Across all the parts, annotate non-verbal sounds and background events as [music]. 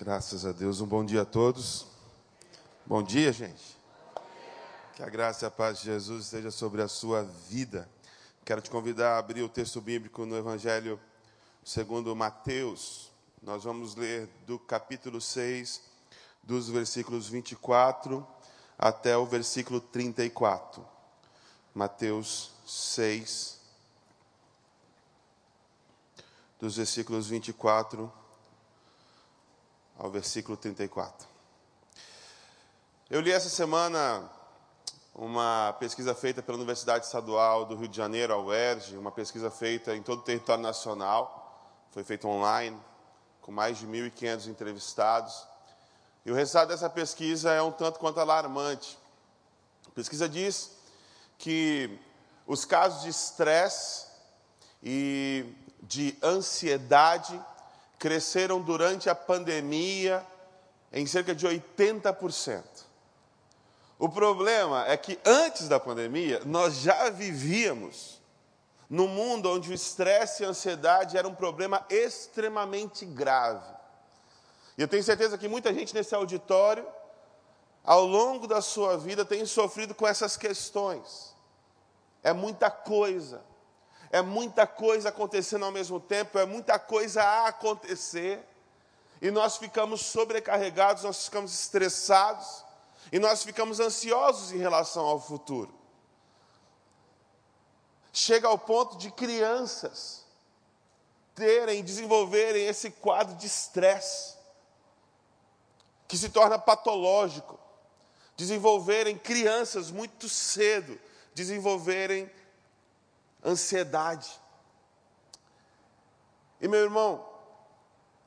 Graças a Deus. Um bom dia a todos. Bom dia, gente. Que a graça e a paz de Jesus esteja sobre a sua vida. Quero te convidar a abrir o texto bíblico no Evangelho segundo Mateus. Nós vamos ler do capítulo 6, dos versículos 24 até o versículo 34. Mateus 6, dos versículos 24 ao versículo 34. Eu li essa semana uma pesquisa feita pela Universidade Estadual do Rio de Janeiro, a UERJ, uma pesquisa feita em todo o território nacional, foi feita online, com mais de 1.500 entrevistados. E o resultado dessa pesquisa é um tanto quanto alarmante. A pesquisa diz que os casos de estresse e de ansiedade cresceram durante a pandemia em cerca de 80%. O problema é que antes da pandemia, nós já vivíamos num mundo onde o estresse e a ansiedade era um problema extremamente grave. E eu tenho certeza que muita gente nesse auditório, ao longo da sua vida, tem sofrido com essas questões. É muita coisa é muita coisa acontecendo ao mesmo tempo, é muita coisa a acontecer, e nós ficamos sobrecarregados, nós ficamos estressados, e nós ficamos ansiosos em relação ao futuro. Chega ao ponto de crianças terem, desenvolverem esse quadro de estresse, que se torna patológico, desenvolverem crianças muito cedo, desenvolverem ansiedade. E meu irmão,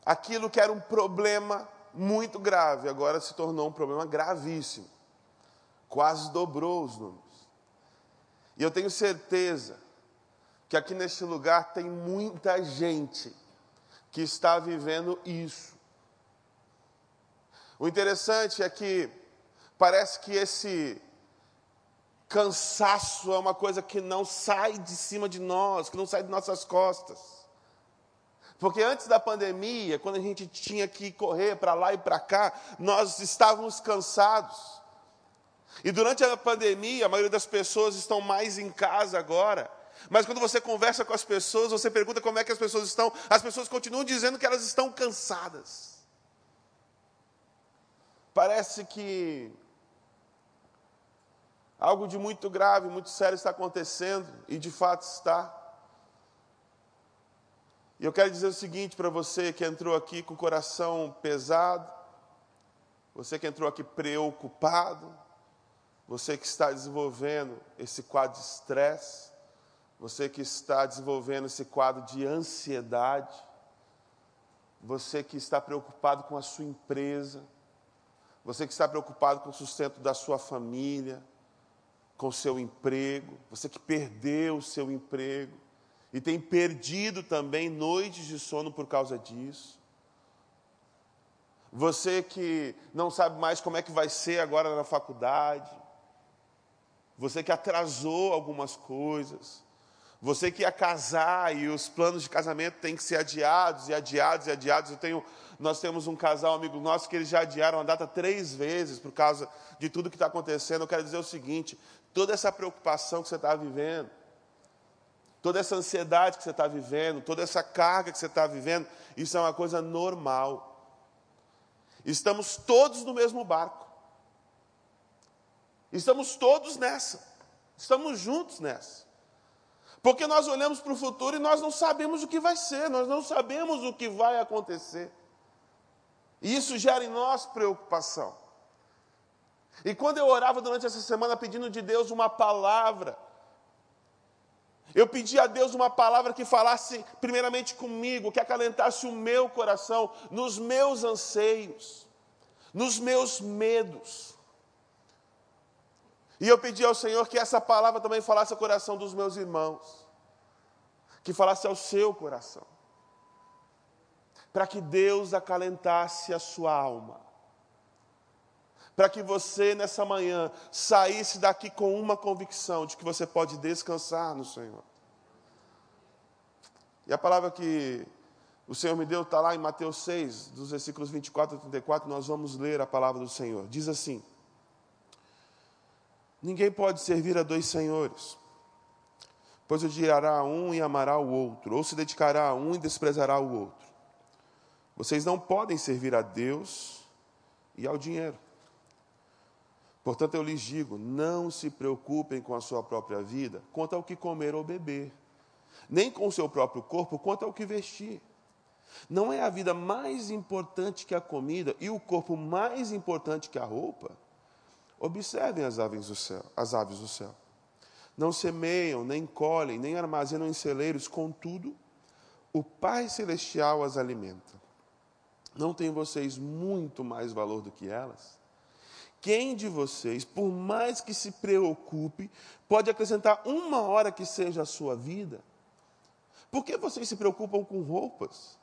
aquilo que era um problema muito grave, agora se tornou um problema gravíssimo. Quase dobrou os números. E eu tenho certeza que aqui neste lugar tem muita gente que está vivendo isso. O interessante é que parece que esse Cansaço é uma coisa que não sai de cima de nós, que não sai de nossas costas. Porque antes da pandemia, quando a gente tinha que correr para lá e para cá, nós estávamos cansados. E durante a pandemia, a maioria das pessoas estão mais em casa agora. Mas quando você conversa com as pessoas, você pergunta como é que as pessoas estão, as pessoas continuam dizendo que elas estão cansadas. Parece que Algo de muito grave, muito sério está acontecendo, e de fato está. E eu quero dizer o seguinte para você que entrou aqui com o coração pesado, você que entrou aqui preocupado, você que está desenvolvendo esse quadro de estresse, você que está desenvolvendo esse quadro de ansiedade, você que está preocupado com a sua empresa, você que está preocupado com o sustento da sua família, com seu emprego, você que perdeu o seu emprego e tem perdido também noites de sono por causa disso. Você que não sabe mais como é que vai ser agora na faculdade. Você que atrasou algumas coisas. Você que ia casar e os planos de casamento têm que ser adiados e adiados e adiados. Eu tenho, nós temos um casal amigo nosso que eles já adiaram a data três vezes por causa de tudo que está acontecendo. Eu quero dizer o seguinte: toda essa preocupação que você está vivendo, toda essa ansiedade que você está vivendo, toda essa carga que você está vivendo, isso é uma coisa normal. Estamos todos no mesmo barco. Estamos todos nessa. Estamos juntos nessa. Porque nós olhamos para o futuro e nós não sabemos o que vai ser, nós não sabemos o que vai acontecer. E isso gera em nós preocupação. E quando eu orava durante essa semana pedindo de Deus uma palavra, eu pedi a Deus uma palavra que falasse primeiramente comigo, que acalentasse o meu coração nos meus anseios, nos meus medos. E eu pedi ao Senhor que essa palavra também falasse ao coração dos meus irmãos, que falasse ao seu coração, para que Deus acalentasse a sua alma para que você nessa manhã saísse daqui com uma convicção de que você pode descansar no Senhor. E a palavra que o Senhor me deu, está lá em Mateus 6, dos versículos 24 a 34, nós vamos ler a palavra do Senhor. Diz assim: Ninguém pode servir a dois senhores, pois odiará a um e amará o outro, ou se dedicará a um e desprezará o outro. Vocês não podem servir a Deus e ao dinheiro. Portanto, eu lhes digo: não se preocupem com a sua própria vida quanto ao que comer ou beber, nem com o seu próprio corpo quanto ao que vestir. Não é a vida mais importante que a comida e o corpo mais importante que a roupa? Observem as aves do céu, as aves do céu. Não semeiam, nem colhem, nem armazenam em celeiros, contudo, o Pai celestial as alimenta. Não tem vocês muito mais valor do que elas? Quem de vocês, por mais que se preocupe, pode acrescentar uma hora que seja a sua vida? Por que vocês se preocupam com roupas?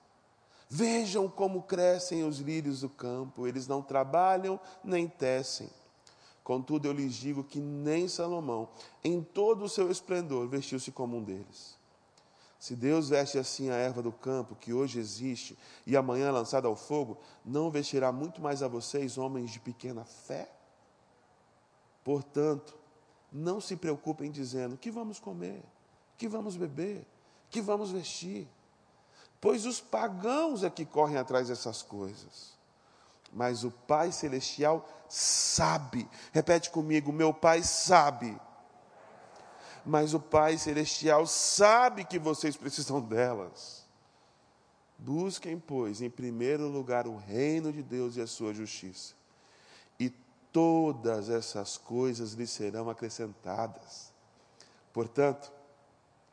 Vejam como crescem os lírios do campo, eles não trabalham nem tecem. Contudo, eu lhes digo que nem Salomão, em todo o seu esplendor, vestiu-se como um deles. Se Deus veste assim a erva do campo, que hoje existe, e amanhã é lançada ao fogo, não vestirá muito mais a vocês, homens de pequena fé? Portanto, não se preocupem dizendo: que vamos comer, que vamos beber, que vamos vestir. Pois os pagãos é que correm atrás dessas coisas. Mas o Pai Celestial sabe, repete comigo: meu Pai sabe mas o Pai Celestial sabe que vocês precisam delas. Busquem, pois, em primeiro lugar o reino de Deus e a sua justiça, e todas essas coisas lhes serão acrescentadas. Portanto,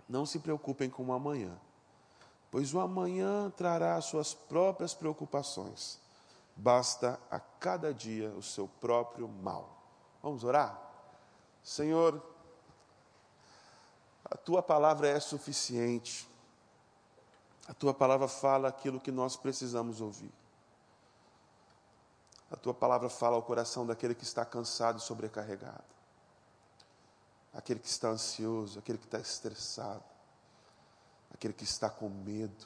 não se preocupem com o amanhã, pois o amanhã trará as suas próprias preocupações. Basta a cada dia o seu próprio mal. Vamos orar? Senhor, a tua palavra é suficiente. A tua palavra fala aquilo que nós precisamos ouvir. A tua palavra fala ao coração daquele que está cansado e sobrecarregado. Aquele que está ansioso, aquele que está estressado, aquele que está com medo.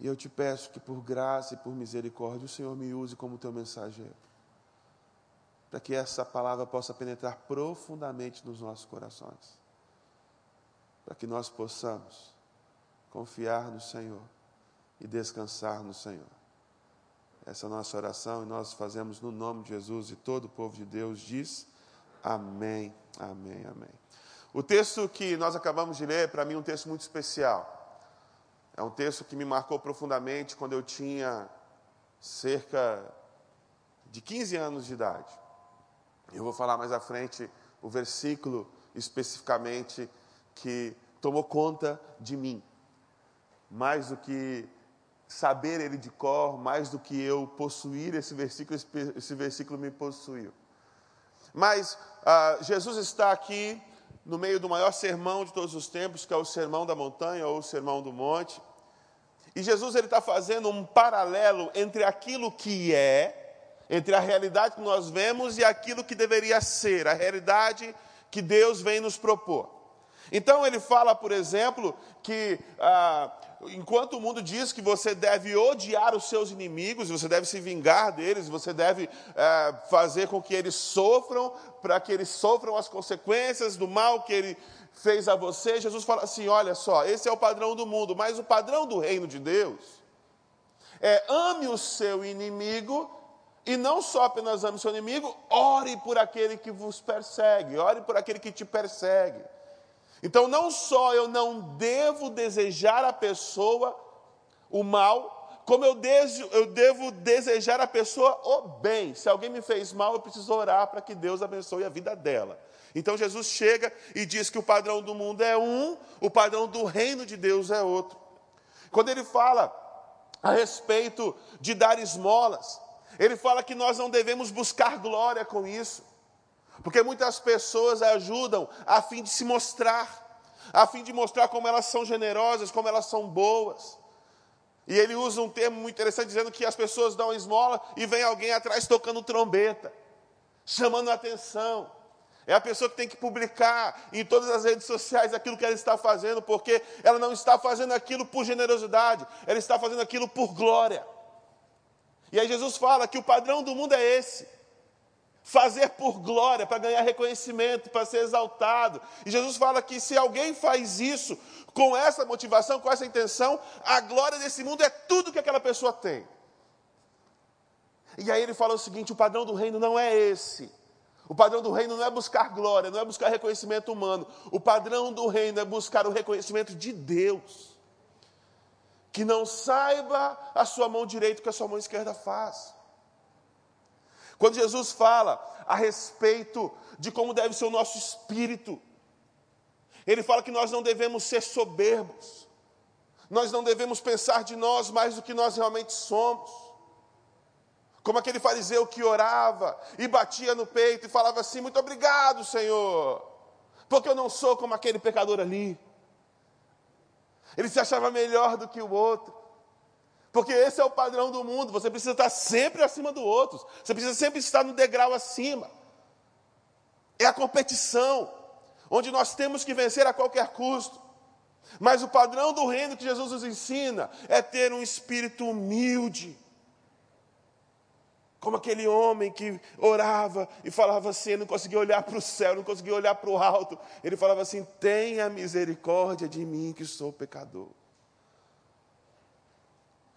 E eu te peço que por graça e por misericórdia o Senhor me use como teu mensageiro. Para que essa palavra possa penetrar profundamente nos nossos corações para que nós possamos confiar no Senhor e descansar no Senhor. Essa é a nossa oração e nós fazemos no nome de Jesus e todo o povo de Deus diz amém, amém, amém. O texto que nós acabamos de ler, para mim, é um texto muito especial. É um texto que me marcou profundamente quando eu tinha cerca de 15 anos de idade. Eu vou falar mais à frente o versículo especificamente que tomou conta de mim. Mais do que saber ele de cor, mais do que eu possuir esse versículo, esse versículo me possuiu. Mas ah, Jesus está aqui no meio do maior sermão de todos os tempos, que é o Sermão da Montanha ou o Sermão do Monte. E Jesus ele está fazendo um paralelo entre aquilo que é, entre a realidade que nós vemos e aquilo que deveria ser, a realidade que Deus vem nos propor. Então ele fala, por exemplo, que ah, enquanto o mundo diz que você deve odiar os seus inimigos, você deve se vingar deles, você deve ah, fazer com que eles sofram, para que eles sofram as consequências do mal que ele fez a você, Jesus fala assim: olha só, esse é o padrão do mundo, mas o padrão do reino de Deus é ame o seu inimigo e não só apenas ame o seu inimigo, ore por aquele que vos persegue, ore por aquele que te persegue. Então, não só eu não devo desejar a pessoa o mal, como eu, desejo, eu devo desejar a pessoa o bem. Se alguém me fez mal, eu preciso orar para que Deus abençoe a vida dela. Então Jesus chega e diz que o padrão do mundo é um, o padrão do reino de Deus é outro. Quando ele fala a respeito de dar esmolas, ele fala que nós não devemos buscar glória com isso. Porque muitas pessoas ajudam a fim de se mostrar, a fim de mostrar como elas são generosas, como elas são boas. E ele usa um termo muito interessante dizendo que as pessoas dão esmola e vem alguém atrás tocando trombeta, chamando a atenção. É a pessoa que tem que publicar em todas as redes sociais aquilo que ela está fazendo, porque ela não está fazendo aquilo por generosidade, ela está fazendo aquilo por glória. E aí Jesus fala que o padrão do mundo é esse: fazer por glória, para ganhar reconhecimento, para ser exaltado. E Jesus fala que se alguém faz isso com essa motivação, com essa intenção, a glória desse mundo é tudo que aquela pessoa tem. E aí ele fala o seguinte: o padrão do reino não é esse. O padrão do reino não é buscar glória, não é buscar reconhecimento humano. O padrão do reino é buscar o reconhecimento de Deus. Que não saiba a sua mão direita o que a sua mão esquerda faz. Quando Jesus fala a respeito de como deve ser o nosso espírito, ele fala que nós não devemos ser soberbos, nós não devemos pensar de nós mais do que nós realmente somos como aquele fariseu que orava e batia no peito e falava assim: Muito obrigado, Senhor, porque eu não sou como aquele pecador ali. Ele se achava melhor do que o outro. Porque esse é o padrão do mundo. Você precisa estar sempre acima do outro. Você precisa sempre estar no degrau acima. É a competição, onde nós temos que vencer a qualquer custo. Mas o padrão do reino que Jesus nos ensina é ter um espírito humilde como aquele homem que orava e falava assim, não conseguia olhar para o céu, não conseguia olhar para o alto. Ele falava assim: tenha misericórdia de mim que sou pecador.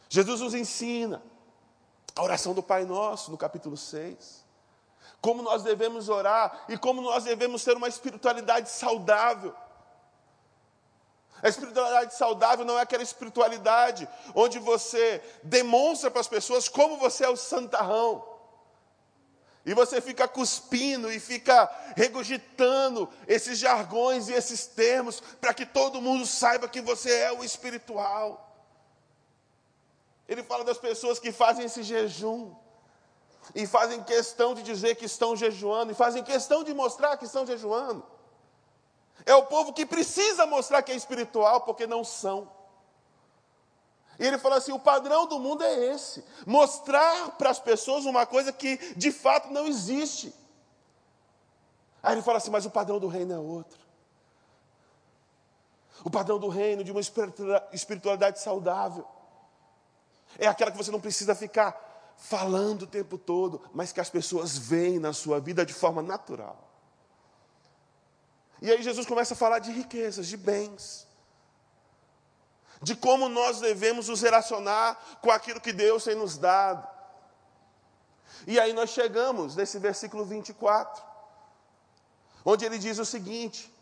Jesus nos ensina a oração do Pai Nosso, no capítulo 6. Como nós devemos orar e como nós devemos ter uma espiritualidade saudável. A espiritualidade saudável não é aquela espiritualidade onde você demonstra para as pessoas como você é o santarrão. E você fica cuspindo e fica regurgitando esses jargões e esses termos para que todo mundo saiba que você é o espiritual. Ele fala das pessoas que fazem esse jejum e fazem questão de dizer que estão jejuando e fazem questão de mostrar que estão jejuando. É o povo que precisa mostrar que é espiritual, porque não são. E ele fala assim: o padrão do mundo é esse: mostrar para as pessoas uma coisa que de fato não existe. Aí ele fala assim: mas o padrão do reino é outro. O padrão do reino de uma espiritualidade saudável é aquela que você não precisa ficar falando o tempo todo, mas que as pessoas veem na sua vida de forma natural. E aí Jesus começa a falar de riquezas, de bens, de como nós devemos nos relacionar com aquilo que Deus tem nos dado. E aí nós chegamos nesse versículo 24, onde ele diz o seguinte,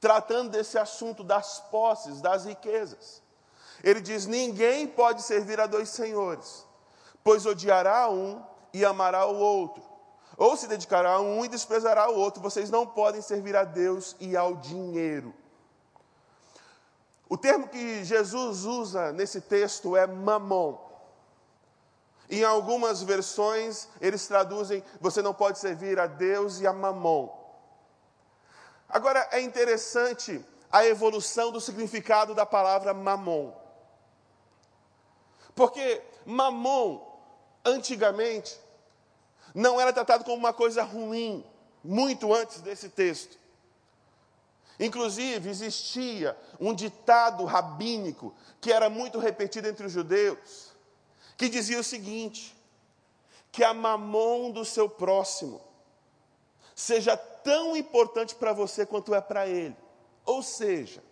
tratando desse assunto das posses, das riquezas. Ele diz: Ninguém pode servir a dois senhores, pois odiará um e amará o outro ou se dedicará a um e desprezará o outro. Vocês não podem servir a Deus e ao dinheiro. O termo que Jesus usa nesse texto é mamon. Em algumas versões, eles traduzem: você não pode servir a Deus e a mamon. Agora, é interessante a evolução do significado da palavra mamon. Porque mamon, antigamente, não era tratado como uma coisa ruim, muito antes desse texto. Inclusive, existia um ditado rabínico que era muito repetido entre os judeus, que dizia o seguinte: que a mamon do seu próximo seja tão importante para você quanto é para ele. Ou seja,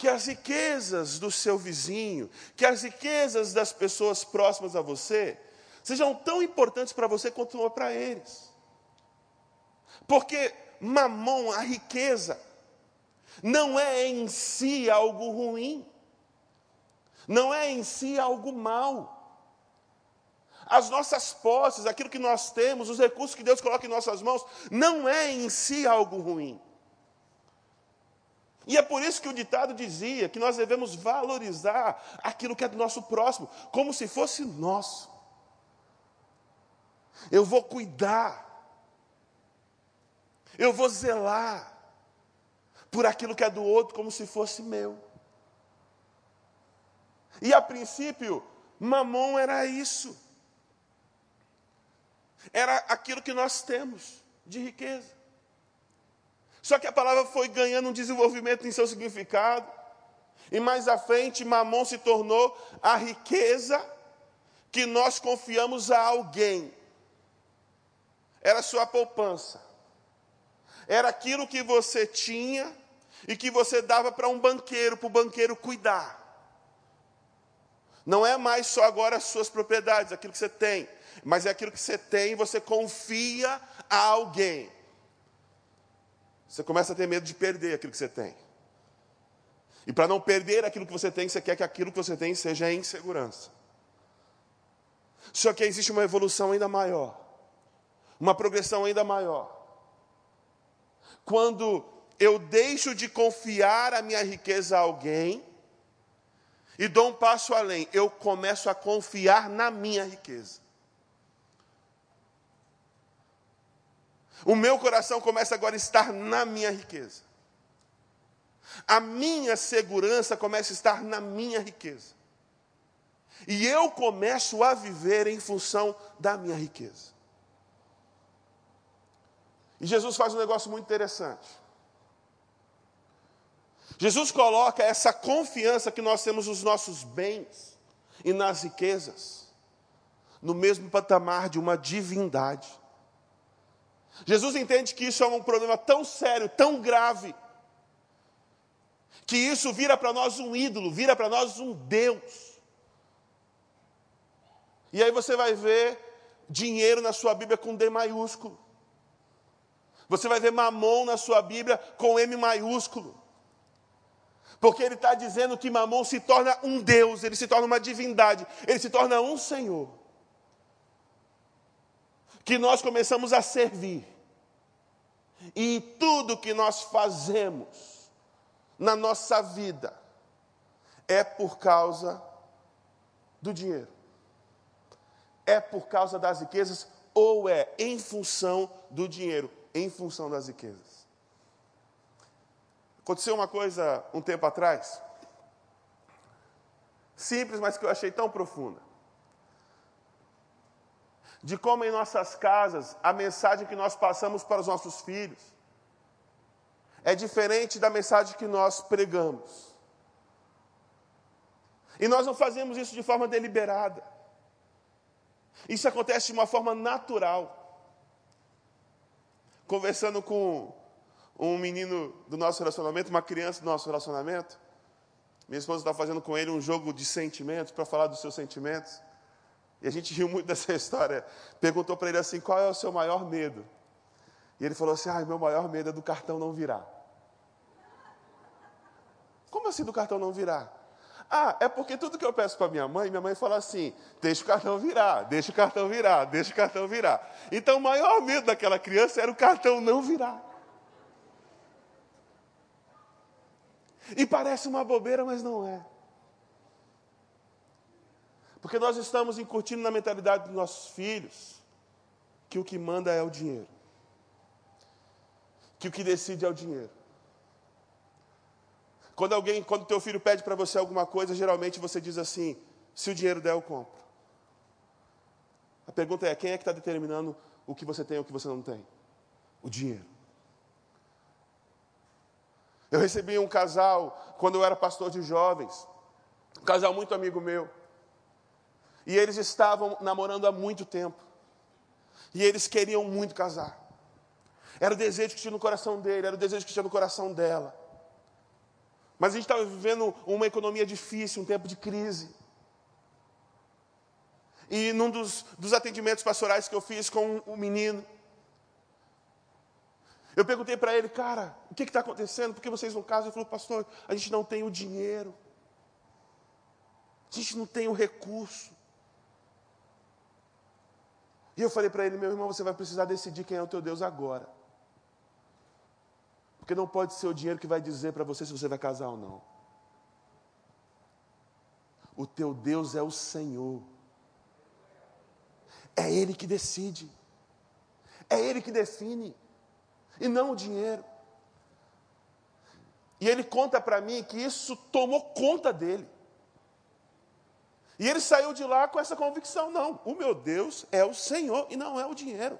que as riquezas do seu vizinho, que as riquezas das pessoas próximas a você, sejam tão importantes para você quanto para eles. Porque mamon, a riqueza, não é em si algo ruim, não é em si algo mal. As nossas posses, aquilo que nós temos, os recursos que Deus coloca em nossas mãos, não é em si algo ruim. E é por isso que o ditado dizia que nós devemos valorizar aquilo que é do nosso próximo, como se fosse nosso. Eu vou cuidar. Eu vou zelar por aquilo que é do outro como se fosse meu. E a princípio, mamon era isso. Era aquilo que nós temos de riqueza. Só que a palavra foi ganhando um desenvolvimento em seu significado. E mais à frente, Mamon se tornou a riqueza que nós confiamos a alguém. Era sua poupança. Era aquilo que você tinha e que você dava para um banqueiro, para o banqueiro cuidar. Não é mais só agora as suas propriedades, aquilo que você tem, mas é aquilo que você tem e você confia a alguém. Você começa a ter medo de perder aquilo que você tem. E para não perder aquilo que você tem, você quer que aquilo que você tem seja em segurança. Só que existe uma evolução ainda maior, uma progressão ainda maior. Quando eu deixo de confiar a minha riqueza a alguém e dou um passo além, eu começo a confiar na minha riqueza. O meu coração começa agora a estar na minha riqueza. A minha segurança começa a estar na minha riqueza. E eu começo a viver em função da minha riqueza. E Jesus faz um negócio muito interessante. Jesus coloca essa confiança que nós temos nos nossos bens e nas riquezas no mesmo patamar de uma divindade. Jesus entende que isso é um problema tão sério, tão grave, que isso vira para nós um ídolo, vira para nós um Deus. E aí você vai ver dinheiro na sua Bíblia com D maiúsculo. Você vai ver mamon na sua Bíblia com M maiúsculo. Porque ele está dizendo que Mamon se torna um Deus, ele se torna uma divindade, ele se torna um Senhor. Que nós começamos a servir. E tudo que nós fazemos na nossa vida é por causa do dinheiro. É por causa das riquezas ou é em função do dinheiro, em função das riquezas. Aconteceu uma coisa um tempo atrás, simples, mas que eu achei tão profunda. De como em nossas casas a mensagem que nós passamos para os nossos filhos é diferente da mensagem que nós pregamos. E nós não fazemos isso de forma deliberada. Isso acontece de uma forma natural. Conversando com um menino do nosso relacionamento, uma criança do nosso relacionamento. Minha esposa está fazendo com ele um jogo de sentimentos, para falar dos seus sentimentos. E a gente riu muito dessa [laughs] história. Perguntou para ele assim: qual é o seu maior medo? E ele falou assim: ah, meu maior medo é do cartão não virar. Como assim do cartão não virar? Ah, é porque tudo que eu peço para minha mãe, minha mãe fala assim: deixa o cartão virar, deixa o cartão virar, deixa o cartão virar. Então o maior medo daquela criança era o cartão não virar. E parece uma bobeira, mas não é. Porque nós estamos incutindo na mentalidade dos nossos filhos que o que manda é o dinheiro. Que o que decide é o dinheiro. Quando alguém, quando teu filho pede para você alguma coisa, geralmente você diz assim: se o dinheiro der, eu compro. A pergunta é: quem é que está determinando o que você tem e o que você não tem? O dinheiro. Eu recebi um casal quando eu era pastor de jovens, um casal muito amigo meu. E eles estavam namorando há muito tempo. E eles queriam muito casar. Era o desejo que tinha no coração dele, era o desejo que tinha no coração dela. Mas a gente estava vivendo uma economia difícil, um tempo de crise. E num dos, dos atendimentos pastorais que eu fiz com o um menino, eu perguntei para ele, cara, o que está acontecendo? Por que vocês não casam? Ele falou, pastor, a gente não tem o dinheiro. A gente não tem o recurso. E eu falei para ele, meu irmão, você vai precisar decidir quem é o teu Deus agora. Porque não pode ser o dinheiro que vai dizer para você se você vai casar ou não. O teu Deus é o Senhor. É Ele que decide. É Ele que define e não o dinheiro. E ele conta para mim que isso tomou conta dele. E ele saiu de lá com essa convicção: não, o meu Deus é o Senhor e não é o dinheiro.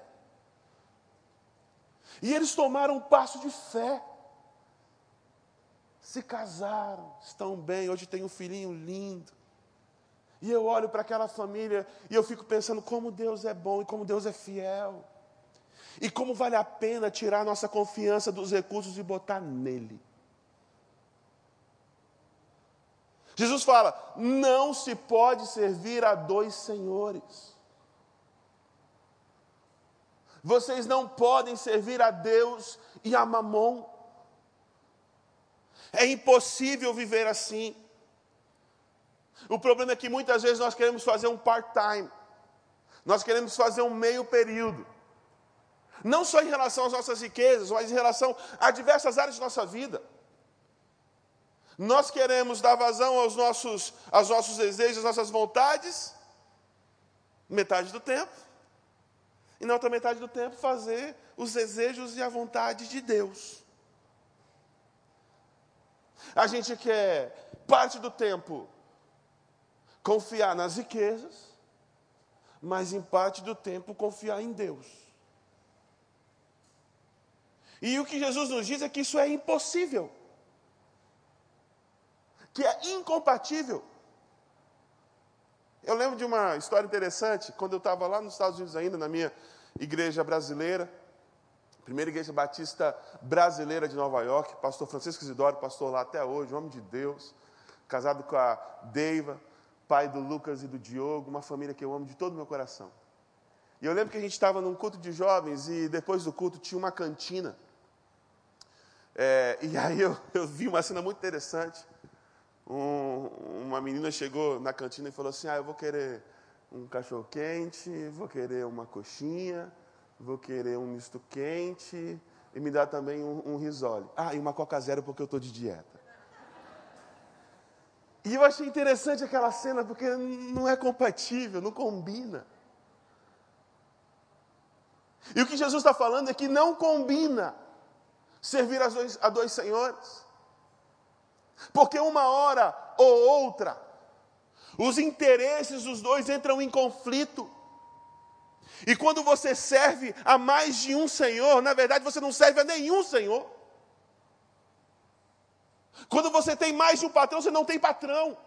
E eles tomaram um passo de fé. Se casaram, estão bem, hoje tem um filhinho lindo. E eu olho para aquela família e eu fico pensando como Deus é bom e como Deus é fiel. E como vale a pena tirar nossa confiança dos recursos e botar nele. Jesus fala: não se pode servir a dois senhores. Vocês não podem servir a Deus e a Mamon. É impossível viver assim. O problema é que muitas vezes nós queremos fazer um part-time, nós queremos fazer um meio período, não só em relação às nossas riquezas, mas em relação a diversas áreas de nossa vida. Nós queremos dar vazão aos nossos, aos nossos desejos, às nossas vontades, metade do tempo, e na outra metade do tempo fazer os desejos e a vontade de Deus. A gente quer parte do tempo confiar nas riquezas, mas em parte do tempo confiar em Deus. E o que Jesus nos diz é que isso é impossível, que é incompatível. Eu lembro de uma história interessante, quando eu estava lá nos Estados Unidos ainda, na minha igreja brasileira, primeira igreja batista brasileira de Nova York, pastor Francisco Isidoro, pastor lá até hoje, homem de Deus, casado com a Deiva, pai do Lucas e do Diogo, uma família que eu amo de todo o meu coração. E eu lembro que a gente estava num culto de jovens e depois do culto tinha uma cantina. É, e aí eu, eu, vi uma cena muito interessante. Um, uma menina chegou na cantina e falou assim: Ah, eu vou querer um cachorro quente, vou querer uma coxinha, vou querer um misto quente e me dá também um, um risole. Ah, e uma Coca Zero porque eu estou de dieta. E eu achei interessante aquela cena porque não é compatível, não combina. E o que Jesus está falando é que não combina servir a dois, a dois senhores. Porque uma hora ou outra, os interesses dos dois entram em conflito. E quando você serve a mais de um senhor, na verdade você não serve a nenhum senhor. Quando você tem mais de um patrão, você não tem patrão.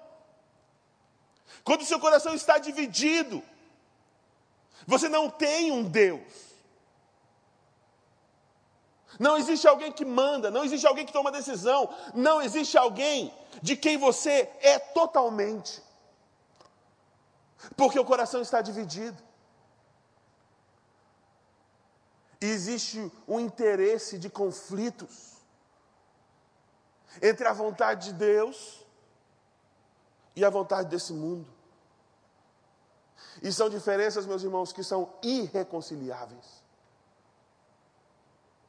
Quando o seu coração está dividido, você não tem um Deus. Não existe alguém que manda, não existe alguém que toma decisão, não existe alguém de quem você é totalmente. Porque o coração está dividido. E existe um interesse de conflitos entre a vontade de Deus e a vontade desse mundo. E são diferenças, meus irmãos, que são irreconciliáveis.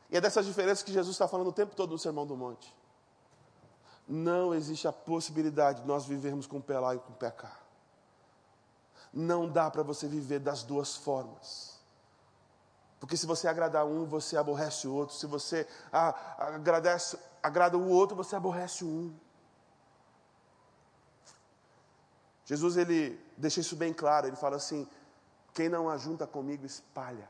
E é dessas diferenças que Jesus está falando o tempo todo no Sermão do Monte. Não existe a possibilidade de nós vivermos com pé lá e com pé cá. Não dá para você viver das duas formas. Porque se você agradar um, você aborrece o outro. Se você agradece, agrada o outro, você aborrece o um. Jesus ele deixa isso bem claro, ele fala assim: quem não ajunta comigo espalha.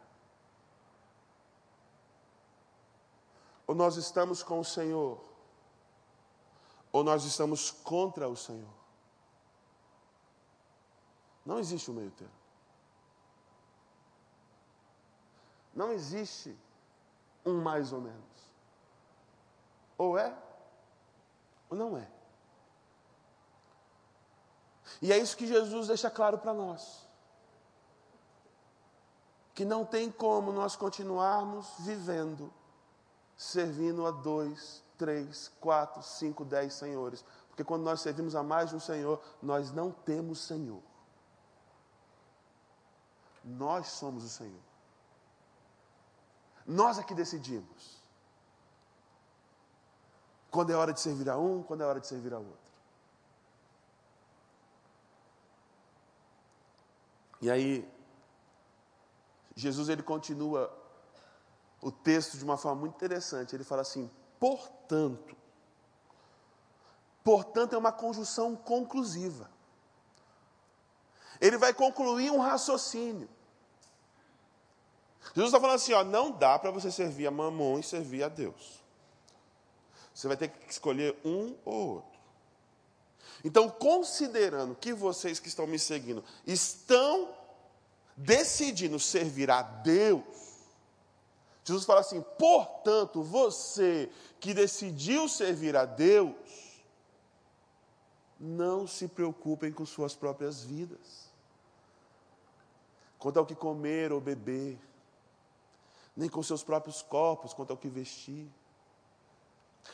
Ou nós estamos com o Senhor, ou nós estamos contra o Senhor. Não existe um meio termo. Não existe um mais ou menos. Ou é, ou não é. E é isso que Jesus deixa claro para nós. Que não tem como nós continuarmos vivendo, servindo a dois, três, quatro, cinco, dez senhores. Porque quando nós servimos a mais de um Senhor, nós não temos Senhor. Nós somos o Senhor. Nós é que decidimos. Quando é hora de servir a um, quando é hora de servir a outro. E aí, Jesus ele continua o texto de uma forma muito interessante. Ele fala assim: portanto. Portanto, é uma conjunção conclusiva. Ele vai concluir um raciocínio. Jesus está falando assim: ó, não dá para você servir a mamon e servir a Deus. Você vai ter que escolher um ou outro. Então, considerando que vocês que estão me seguindo estão decidindo servir a Deus, Jesus fala assim: portanto, você que decidiu servir a Deus, não se preocupem com suas próprias vidas, quanto ao que comer ou beber, nem com seus próprios corpos, quanto ao que vestir.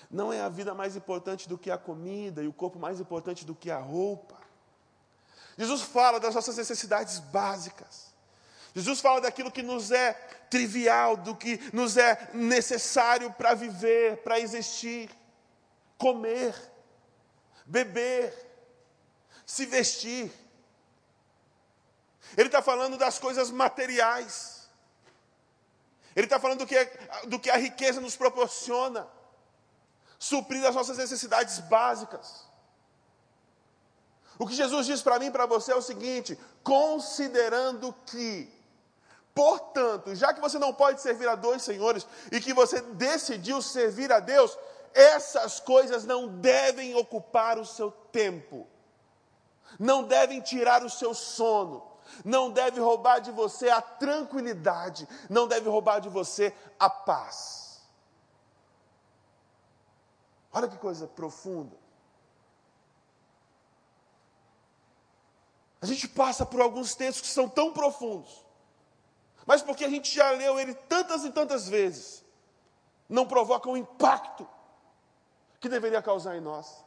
Não é a vida mais importante do que a comida e o corpo mais importante do que a roupa. Jesus fala das nossas necessidades básicas. Jesus fala daquilo que nos é trivial, do que nos é necessário para viver, para existir, comer, beber, se vestir. Ele está falando das coisas materiais. Ele está falando do que, do que a riqueza nos proporciona suprir as nossas necessidades básicas. O que Jesus diz para mim e para você é o seguinte: considerando que, portanto, já que você não pode servir a dois senhores e que você decidiu servir a Deus, essas coisas não devem ocupar o seu tempo, não devem tirar o seu sono, não deve roubar de você a tranquilidade, não deve roubar de você a paz. Olha que coisa profunda. A gente passa por alguns textos que são tão profundos, mas porque a gente já leu ele tantas e tantas vezes, não provoca o impacto que deveria causar em nós.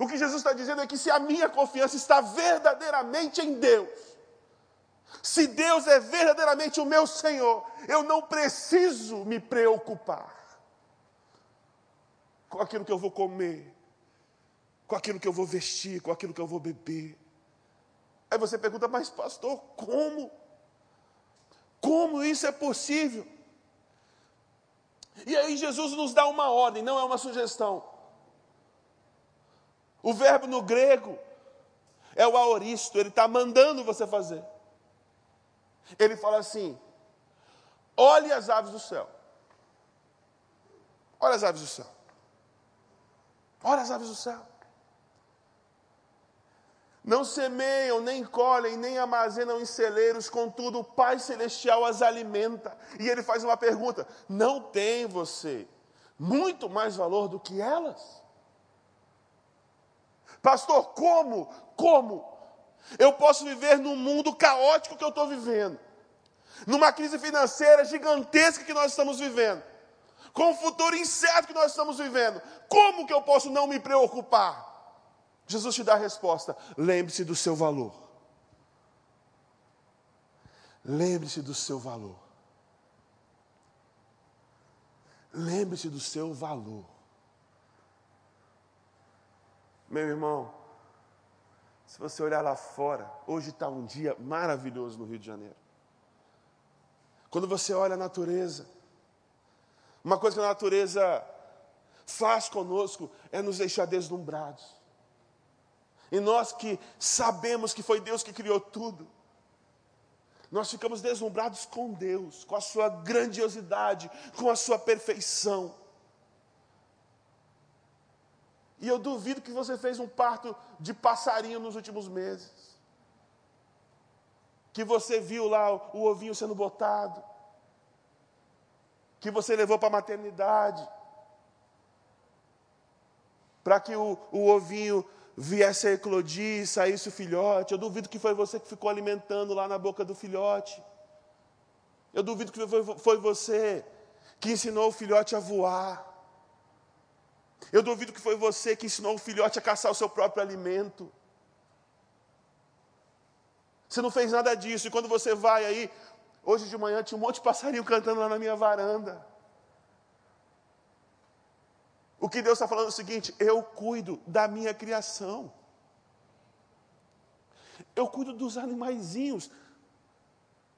O que Jesus está dizendo é que se a minha confiança está verdadeiramente em Deus, se Deus é verdadeiramente o meu Senhor, eu não preciso me preocupar com aquilo que eu vou comer, com aquilo que eu vou vestir, com aquilo que eu vou beber. Aí você pergunta, mas pastor, como? Como isso é possível? E aí Jesus nos dá uma ordem, não é uma sugestão. O verbo no grego é o aoristo, ele está mandando você fazer. Ele fala assim: olhe as aves do céu. Olha as aves do céu. Olha as aves do céu. Não semeiam, nem colhem, nem armazenam em celeiros, contudo o Pai Celestial as alimenta. E ele faz uma pergunta: não tem você muito mais valor do que elas? Pastor, como? Como? Eu posso viver num mundo caótico que eu estou vivendo, numa crise financeira gigantesca que nós estamos vivendo com o futuro incerto que nós estamos vivendo, como que eu posso não me preocupar? Jesus te dá a resposta: lembre-se do seu valor. Lembre-se do seu valor. Lembre-se do seu valor. Meu irmão, se você olhar lá fora, hoje está um dia maravilhoso no Rio de Janeiro. Quando você olha a natureza, uma coisa que a natureza faz conosco é nos deixar deslumbrados. E nós que sabemos que foi Deus que criou tudo, nós ficamos deslumbrados com Deus, com a sua grandiosidade, com a sua perfeição. E eu duvido que você fez um parto de passarinho nos últimos meses. Que você viu lá o ovinho sendo botado que você levou para a maternidade, para que o, o ovinho viesse a eclodir e saísse o filhote. Eu duvido que foi você que ficou alimentando lá na boca do filhote. Eu duvido que foi, você que ensinou o filhote a voar. Eu duvido que foi você que ensinou o filhote a caçar o seu próprio alimento. Você não fez nada disso. E quando você vai aí Hoje de manhã tinha um monte de passarinho cantando lá na minha varanda. O que Deus está falando é o seguinte: eu cuido da minha criação. Eu cuido dos animaizinhos,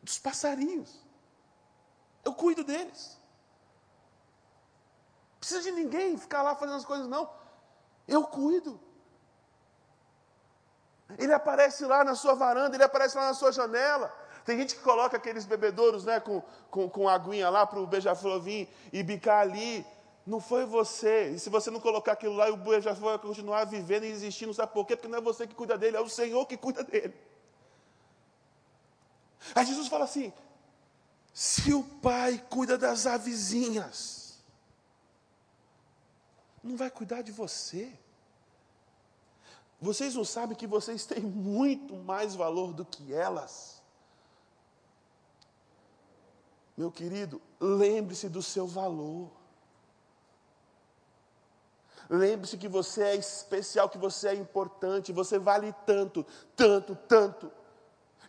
dos passarinhos. Eu cuido deles. Precisa de ninguém ficar lá fazendo as coisas, não. Eu cuido. Ele aparece lá na sua varanda, ele aparece lá na sua janela. Tem gente que coloca aqueles bebedouros né, com, com, com aguinha lá para o beija-flor vir e bicar ali. Não foi você. E se você não colocar aquilo lá, o beija-flor vai continuar vivendo e existindo. Sabe por quê? Porque não é você que cuida dele, é o Senhor que cuida dele. Aí Jesus fala assim: se o pai cuida das avezinhas, não vai cuidar de você. Vocês não sabem que vocês têm muito mais valor do que elas. Meu querido, lembre-se do seu valor. Lembre-se que você é especial, que você é importante, você vale tanto, tanto, tanto,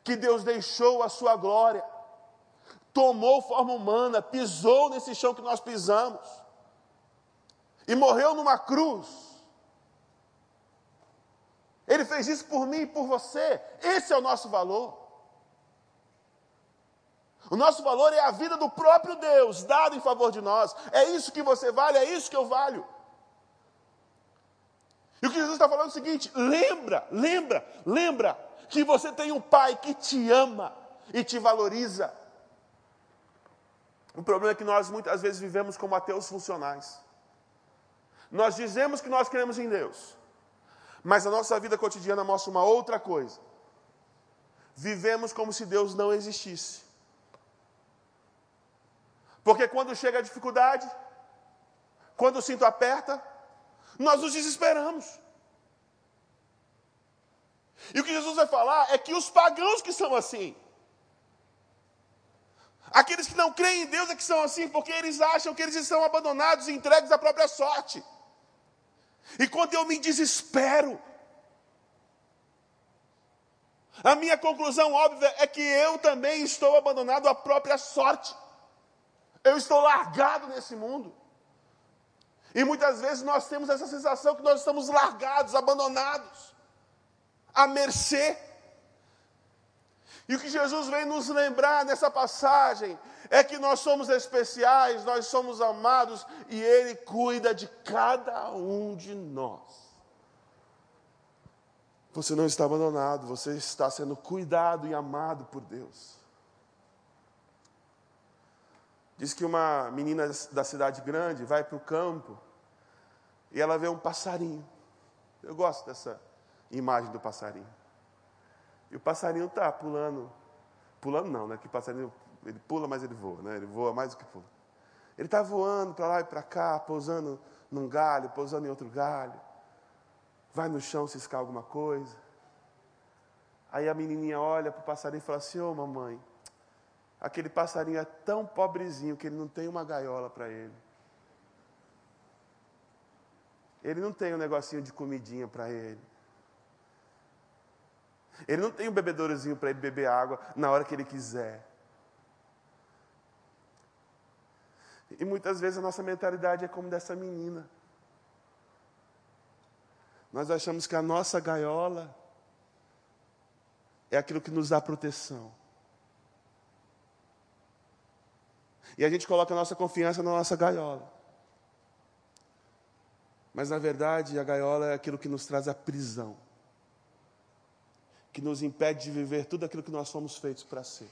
que Deus deixou a sua glória, tomou forma humana, pisou nesse chão que nós pisamos, e morreu numa cruz. Ele fez isso por mim e por você, esse é o nosso valor. O nosso valor é a vida do próprio Deus, dado em favor de nós. É isso que você vale, é isso que eu valho. E o que Jesus está falando é o seguinte: lembra, lembra, lembra que você tem um pai que te ama e te valoriza. O problema é que nós muitas vezes vivemos como ateus funcionais. Nós dizemos que nós queremos em Deus, mas a nossa vida cotidiana mostra uma outra coisa. Vivemos como se Deus não existisse. Porque quando chega a dificuldade, quando o cinto aperta, nós nos desesperamos. E o que Jesus vai falar é que os pagãos que são assim, aqueles que não creem em Deus é que são assim, porque eles acham que eles estão abandonados e entregues à própria sorte. E quando eu me desespero, a minha conclusão óbvia é que eu também estou abandonado à própria sorte. Eu estou largado nesse mundo. E muitas vezes nós temos essa sensação que nós estamos largados, abandonados, à mercê. E o que Jesus vem nos lembrar nessa passagem é que nós somos especiais, nós somos amados e Ele cuida de cada um de nós. Você não está abandonado, você está sendo cuidado e amado por Deus. Diz que uma menina da cidade grande vai para o campo e ela vê um passarinho. Eu gosto dessa imagem do passarinho. E o passarinho está pulando, pulando não, né? Que passarinho ele pula, mas ele voa, né? Ele voa mais do que pula. Ele está voando para lá e para cá, pousando num galho, pousando em outro galho. Vai no chão ciscar alguma coisa. Aí a menininha olha para o passarinho e fala assim: Ô oh, mamãe, Aquele passarinho é tão pobrezinho que ele não tem uma gaiola para ele. Ele não tem um negocinho de comidinha para ele. Ele não tem um bebedourozinho para ele beber água na hora que ele quiser. E muitas vezes a nossa mentalidade é como dessa menina. Nós achamos que a nossa gaiola é aquilo que nos dá proteção. E a gente coloca a nossa confiança na nossa gaiola. Mas na verdade, a gaiola é aquilo que nos traz a prisão, que nos impede de viver tudo aquilo que nós fomos feitos para ser.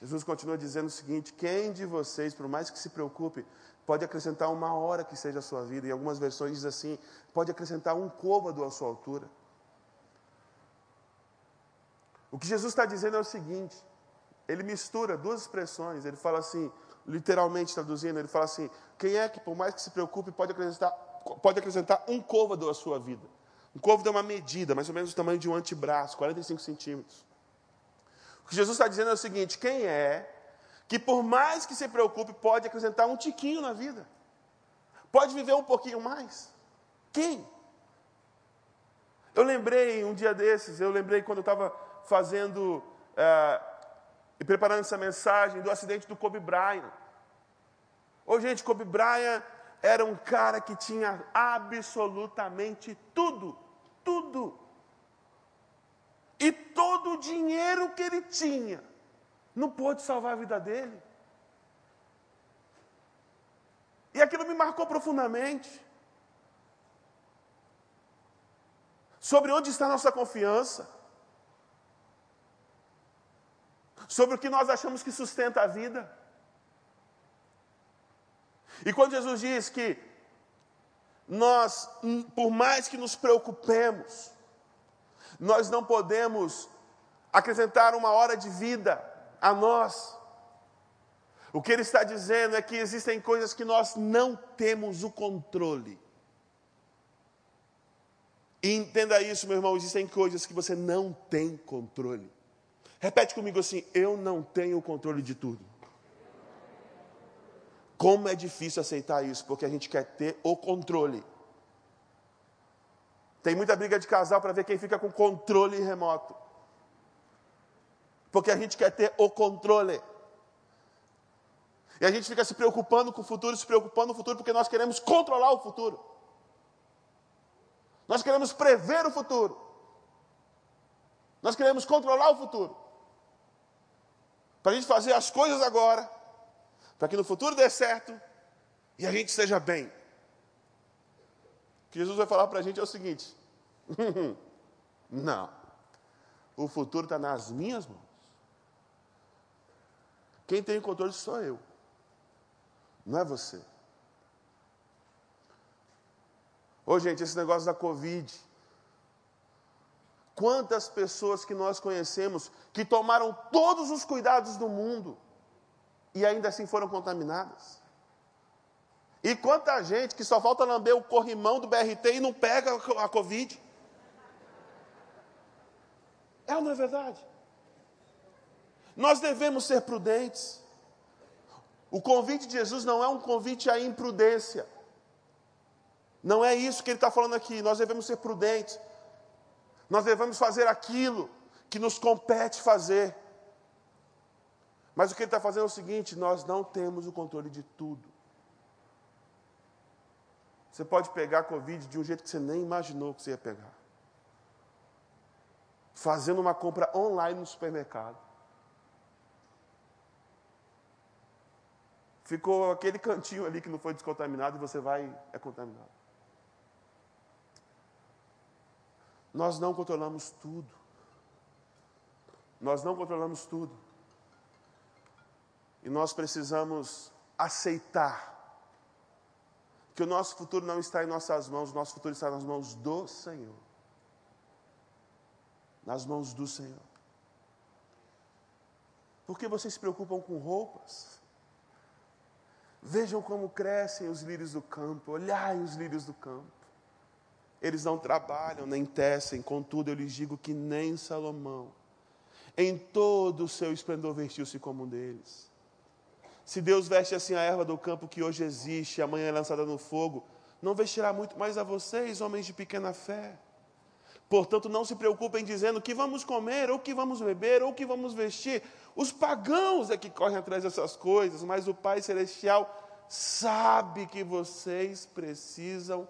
Jesus continua dizendo o seguinte: quem de vocês, por mais que se preocupe, pode acrescentar uma hora que seja a sua vida? Em algumas versões diz assim: pode acrescentar um côvado à sua altura. O que Jesus está dizendo é o seguinte: ele mistura duas expressões. Ele fala assim, literalmente traduzindo, ele fala assim: quem é que, por mais que se preocupe, pode acrescentar, pode acrescentar um côvado à sua vida? Um côvado é uma medida, mais ou menos o tamanho de um antebraço, 45 centímetros. O que Jesus está dizendo é o seguinte: quem é que, por mais que se preocupe, pode acrescentar um tiquinho na vida? Pode viver um pouquinho mais? Quem? Eu lembrei um dia desses, eu lembrei quando eu estava fazendo é, e preparando essa mensagem do acidente do Kobe Bryant. Ô, gente, Kobe Bryant era um cara que tinha absolutamente tudo, tudo. E todo o dinheiro que ele tinha não pôde salvar a vida dele. E aquilo me marcou profundamente. Sobre onde está a nossa confiança. Sobre o que nós achamos que sustenta a vida. E quando Jesus diz que nós, por mais que nos preocupemos, nós não podemos acrescentar uma hora de vida a nós. O que ele está dizendo é que existem coisas que nós não temos o controle. E entenda isso, meu irmão, existem coisas que você não tem controle. Repete comigo assim: eu não tenho o controle de tudo. Como é difícil aceitar isso, porque a gente quer ter o controle. Tem muita briga de casal para ver quem fica com controle remoto. Porque a gente quer ter o controle. E a gente fica se preocupando com o futuro, se preocupando com o futuro, porque nós queremos controlar o futuro. Nós queremos prever o futuro. Nós queremos controlar o futuro. Para a gente fazer as coisas agora, para que no futuro dê certo e a gente esteja bem. O que Jesus vai falar para a gente é o seguinte: [laughs] não, o futuro está nas minhas mãos. Quem tem o controle sou eu, não é você. Ô, gente, esse negócio da Covid. Quantas pessoas que nós conhecemos que tomaram todos os cuidados do mundo e ainda assim foram contaminadas? E quanta gente que só falta lamber o corrimão do BRT e não pega a Covid? É ou não é verdade? Nós devemos ser prudentes. O convite de Jesus não é um convite à imprudência. Não é isso que ele está falando aqui. Nós devemos ser prudentes. Nós devemos fazer aquilo que nos compete fazer. Mas o que ele está fazendo é o seguinte: nós não temos o controle de tudo. Você pode pegar a Covid de um jeito que você nem imaginou que você ia pegar. Fazendo uma compra online no supermercado. Ficou aquele cantinho ali que não foi descontaminado e você vai é contaminado. Nós não controlamos tudo. Nós não controlamos tudo. E nós precisamos aceitar que o nosso futuro não está em nossas mãos, o nosso futuro está nas mãos do Senhor. Nas mãos do Senhor. Por que vocês se preocupam com roupas? Vejam como crescem os lírios do campo, olhai os lírios do campo. Eles não trabalham nem tecem, contudo eu lhes digo que nem Salomão, em todo o seu esplendor, vestiu-se como um deles. Se Deus veste assim a erva do campo que hoje existe, amanhã é lançada no fogo, não vestirá muito mais a vocês, homens de pequena fé. Portanto, não se preocupem dizendo que vamos comer, ou que vamos beber, ou que vamos vestir. Os pagãos é que correm atrás dessas coisas, mas o Pai Celestial sabe que vocês precisam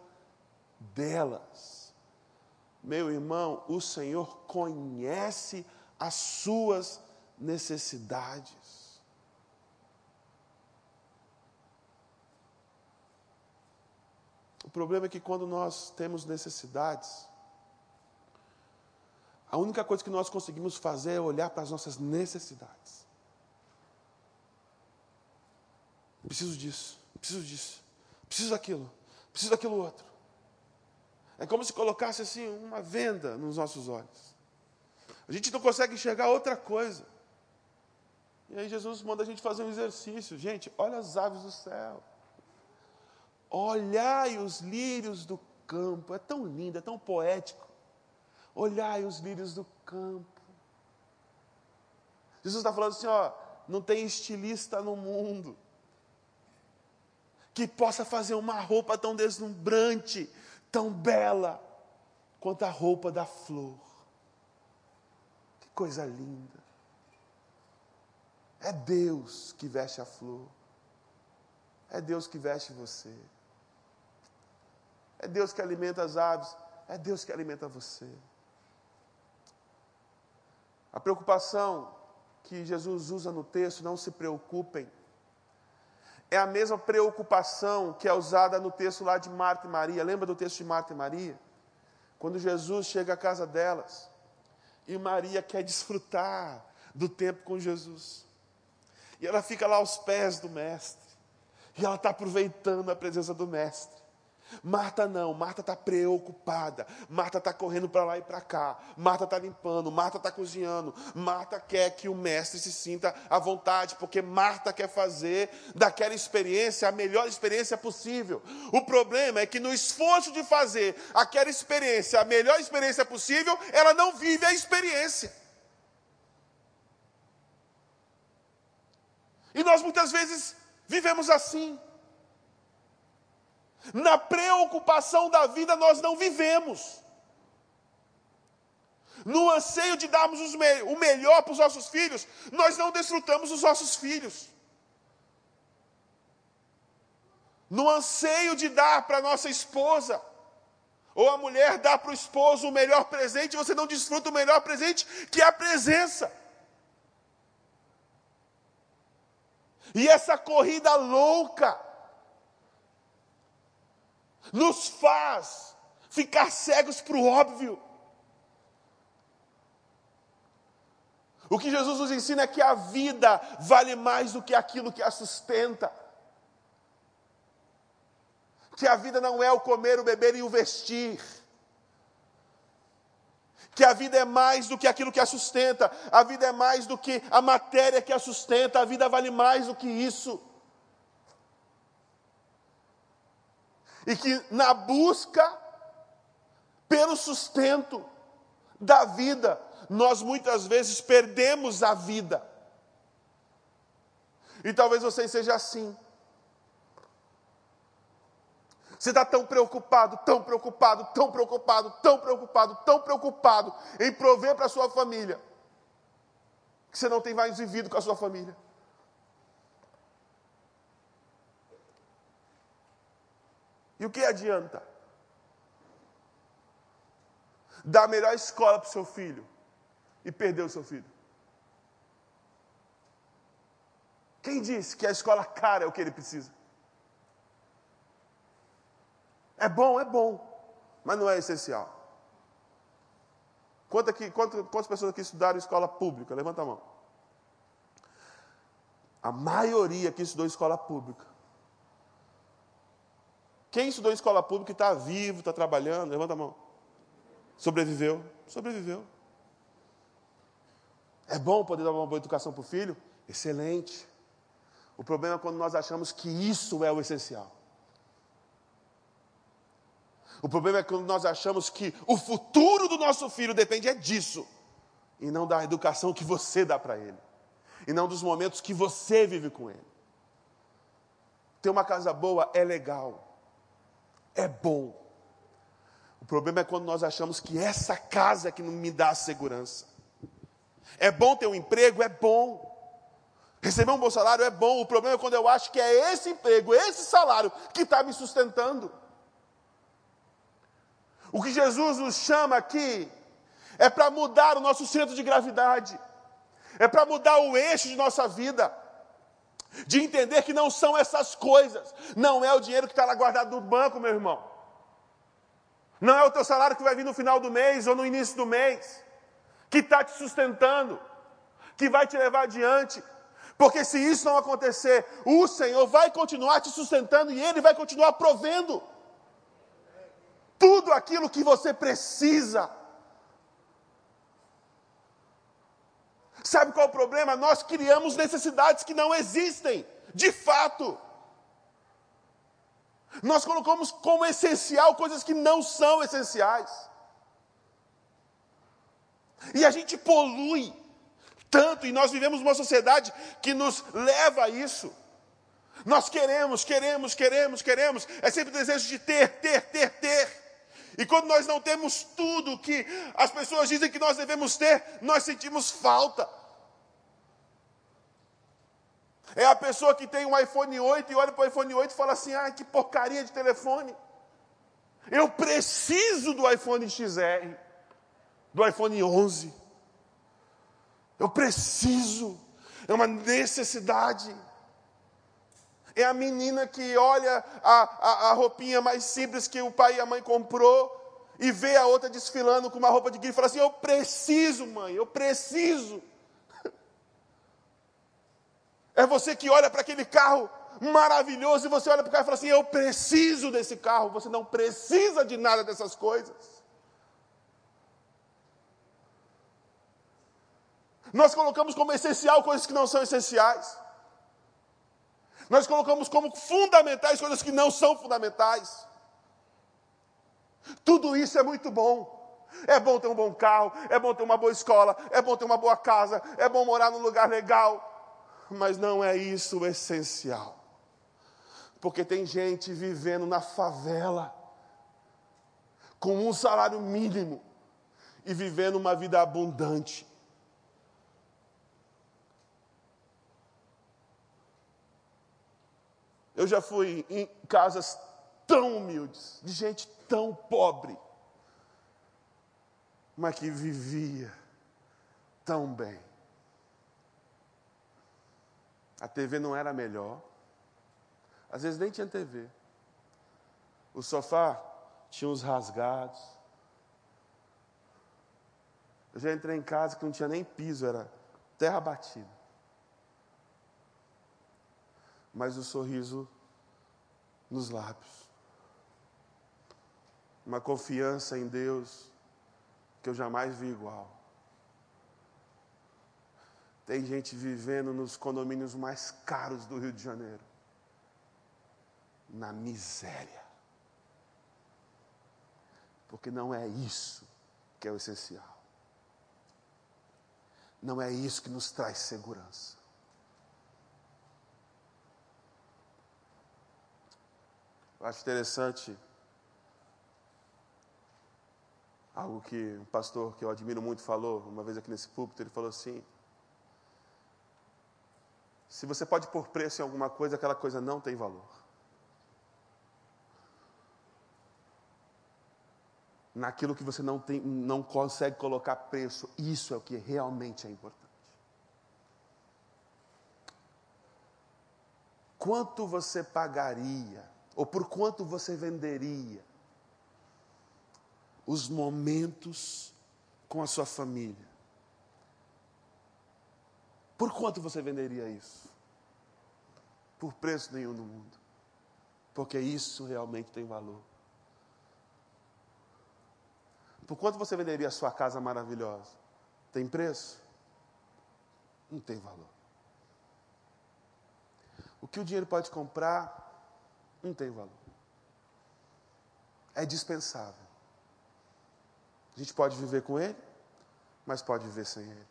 delas. Meu irmão, o Senhor conhece as suas necessidades. O problema é que quando nós temos necessidades, a única coisa que nós conseguimos fazer é olhar para as nossas necessidades. Preciso disso, preciso disso, preciso daquilo, preciso daquilo outro. É como se colocasse assim uma venda nos nossos olhos. A gente não consegue enxergar outra coisa. E aí Jesus manda a gente fazer um exercício. Gente, olha as aves do céu. Olhai os lírios do campo. É tão lindo, é tão poético. Olhai os lírios do campo. Jesus está falando assim, ó, não tem estilista no mundo que possa fazer uma roupa tão deslumbrante, tão bela quanto a roupa da flor. Que coisa linda. É Deus que veste a flor. É Deus que veste você. É Deus que alimenta as aves. É Deus que alimenta você. A preocupação que Jesus usa no texto, não se preocupem, é a mesma preocupação que é usada no texto lá de Marta e Maria. Lembra do texto de Marta e Maria? Quando Jesus chega à casa delas e Maria quer [laughs] desfrutar do tempo com Jesus. E ela fica lá aos pés do Mestre. E ela está aproveitando a presença do Mestre. Marta não, Marta está preocupada, Marta está correndo para lá e para cá, Marta está limpando, Marta está cozinhando, Marta quer que o mestre se sinta à vontade, porque Marta quer fazer daquela experiência a melhor experiência possível. O problema é que no esforço de fazer aquela experiência a melhor experiência possível, ela não vive a experiência. E nós muitas vezes vivemos assim. Na preocupação da vida nós não vivemos. No anseio de darmos o melhor para os nossos filhos, nós não desfrutamos os nossos filhos. No anseio de dar para nossa esposa, ou a mulher dá para o esposo o melhor presente, você não desfruta o melhor presente, que é a presença. E essa corrida louca, nos faz ficar cegos para o óbvio. O que Jesus nos ensina é que a vida vale mais do que aquilo que a sustenta. Que a vida não é o comer, o beber e o vestir. Que a vida é mais do que aquilo que a sustenta. A vida é mais do que a matéria que a sustenta. A vida vale mais do que isso. E que na busca pelo sustento da vida, nós muitas vezes perdemos a vida. E talvez você seja assim. Você está tão preocupado, tão preocupado, tão preocupado, tão preocupado, tão preocupado em prover para a sua família, que você não tem mais vivido com a sua família. E o que adianta? Dar a melhor escola para o seu filho e perder o seu filho. Quem disse que a escola cara é o que ele precisa? É bom, é bom, mas não é essencial. Aqui, quanto, quantas pessoas aqui estudaram escola pública? Levanta a mão. A maioria aqui estudou escola pública. Quem estudou em escola pública e está vivo, está trabalhando, levanta a mão. Sobreviveu? Sobreviveu. É bom poder dar uma boa educação para o filho? Excelente. O problema é quando nós achamos que isso é o essencial. O problema é quando nós achamos que o futuro do nosso filho depende é disso, e não da educação que você dá para ele, e não dos momentos que você vive com ele. Ter uma casa boa é legal, é bom. O problema é quando nós achamos que essa casa é que não me dá segurança. É bom ter um emprego? É bom. Receber um bom salário é bom. O problema é quando eu acho que é esse emprego, esse salário que está me sustentando. O que Jesus nos chama aqui é para mudar o nosso centro de gravidade, é para mudar o eixo de nossa vida de entender que não são essas coisas, não é o dinheiro que está lá guardado no banco, meu irmão, não é o teu salário que vai vir no final do mês ou no início do mês, que está te sustentando, que vai te levar adiante, porque se isso não acontecer, o Senhor vai continuar te sustentando e Ele vai continuar provendo tudo aquilo que você precisa Sabe qual é o problema? Nós criamos necessidades que não existem, de fato. Nós colocamos como essencial coisas que não são essenciais. E a gente polui tanto, e nós vivemos uma sociedade que nos leva a isso. Nós queremos, queremos, queremos, queremos, é sempre desejo de ter, ter, ter, ter. E quando nós não temos tudo que as pessoas dizem que nós devemos ter, nós sentimos falta. É a pessoa que tem um iPhone 8 e olha para o iPhone 8 e fala assim: ah, que porcaria de telefone. Eu preciso do iPhone XR, do iPhone 11. Eu preciso, é uma necessidade. É a menina que olha a, a, a, roupinha mais simples que o pai e a mãe comprou e vê a outra desfilando com uma roupa de grife e fala assim: Eu preciso, mãe, eu preciso. [laughs] É você que olha para aquele carro maravilhoso e você olha para o carro e fala assim: Eu preciso desse carro. Você não precisa de nada dessas coisas. Nós colocamos como essencial coisas que não são essenciais. Nós colocamos como fundamentais coisas que não são fundamentais. Tudo isso é muito bom. É bom ter um bom carro, é bom ter uma boa escola, é bom ter uma boa casa, é bom morar num lugar legal. Mas não é isso o essencial. Porque tem gente vivendo na favela, com um salário mínimo, e vivendo uma vida abundante. Eu já fui em casas tão humildes, de gente tão pobre, mas que vivia tão bem. A TV não era melhor, às vezes nem tinha TV. O sofá tinha uns rasgados. Eu já entrei em casa que não tinha nem piso, era terra batida mas o sorriso nos lábios. Uma confiança em Deus que eu jamais vi igual. Tem gente vivendo nos condomínios mais caros do Rio de Janeiro, na miséria. Porque não é isso que é o essencial. Não é isso que nos traz segurança. Eu acho interessante algo que um pastor que eu admiro muito falou, uma vez aqui nesse púlpito, ele falou assim: se você pode pôr preço em alguma coisa, aquela coisa não tem valor. Naquilo que você não, tem, não consegue colocar preço, isso é o que realmente é importante. Quanto você pagaria ou por quanto você venderia os momentos com a sua família? Por quanto você venderia isso? Por preço nenhum no mundo. Porque isso realmente tem valor. Por quanto você venderia a sua casa maravilhosa? Tem preço? Não tem valor. O que o dinheiro pode comprar não tem valor. É dispensável. A gente pode viver com ele, mas pode viver sem ele.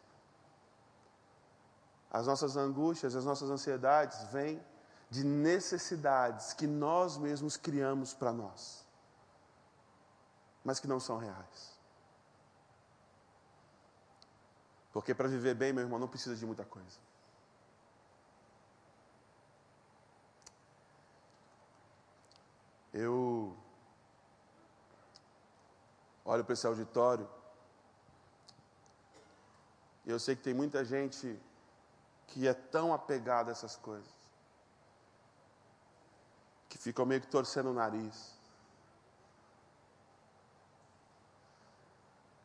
As nossas angústias, as nossas ansiedades vêm de necessidades que nós mesmos criamos para nós, mas que não são reais. Porque para viver bem, meu irmão, não precisa de muita coisa. Eu olho para esse auditório e eu sei que tem muita gente que é tão apegada a essas coisas, que ficam meio que torcendo o nariz.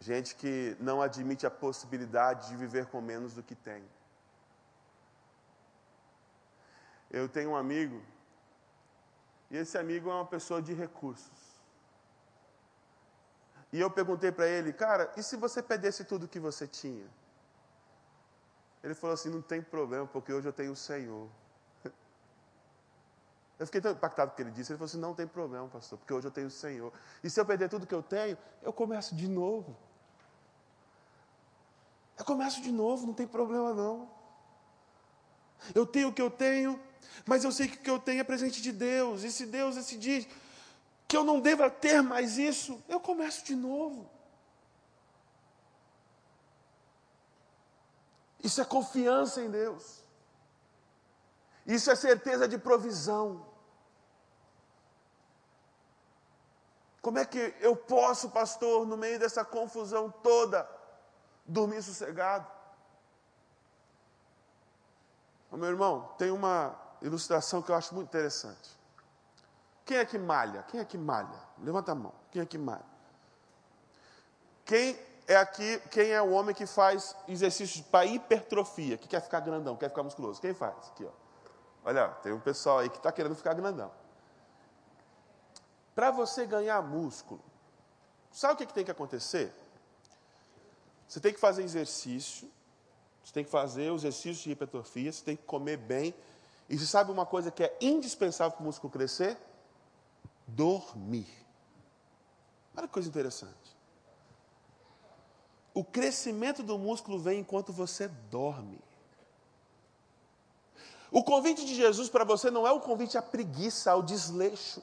Gente que não admite a possibilidade de viver com menos do que tem. Eu tenho um amigo e esse amigo é uma pessoa de recursos. E eu perguntei para ele, cara, e se você perdesse tudo que você tinha? Ele falou assim: não tem problema, porque hoje eu tenho o Senhor. [laughs] Eu fiquei tão impactado com o que ele disse. Ele falou assim: não tem problema, pastor, porque hoje eu tenho o Senhor. E se eu perder tudo que eu tenho, eu começo de novo. Eu começo de novo, não tem problema não. Eu tenho o que eu tenho, mas eu sei que o que eu tenho é presente de Deus. E se Deus decidir que eu não deva ter mais isso, eu começo de novo. Isso é confiança em Deus. Isso é certeza de provisão. Como é que eu posso, pastor, no meio dessa confusão toda, dormir sossegado? meu irmão, tem uma ilustração que eu acho muito interessante. Quem é que malha? Quem é que malha? Levanta a mão. Quem é que malha? Quem é aqui quem é o homem que faz exercícios para hipertrofia, que quer ficar grandão, quer ficar musculoso. Quem faz? Aqui, ó. Olha, tem um pessoal aí que está querendo ficar grandão. Para você ganhar músculo, sabe o que, que tem que acontecer? Você tem que fazer exercício, você tem que fazer os exercícios de hipertrofia, você tem que comer bem. E você sabe uma coisa que é indispensável para o músculo crescer? Dormir. Olha que coisa interessante. O crescimento do músculo vem enquanto você dorme. O convite de Jesus para você não é o convite à preguiça, ao desleixo.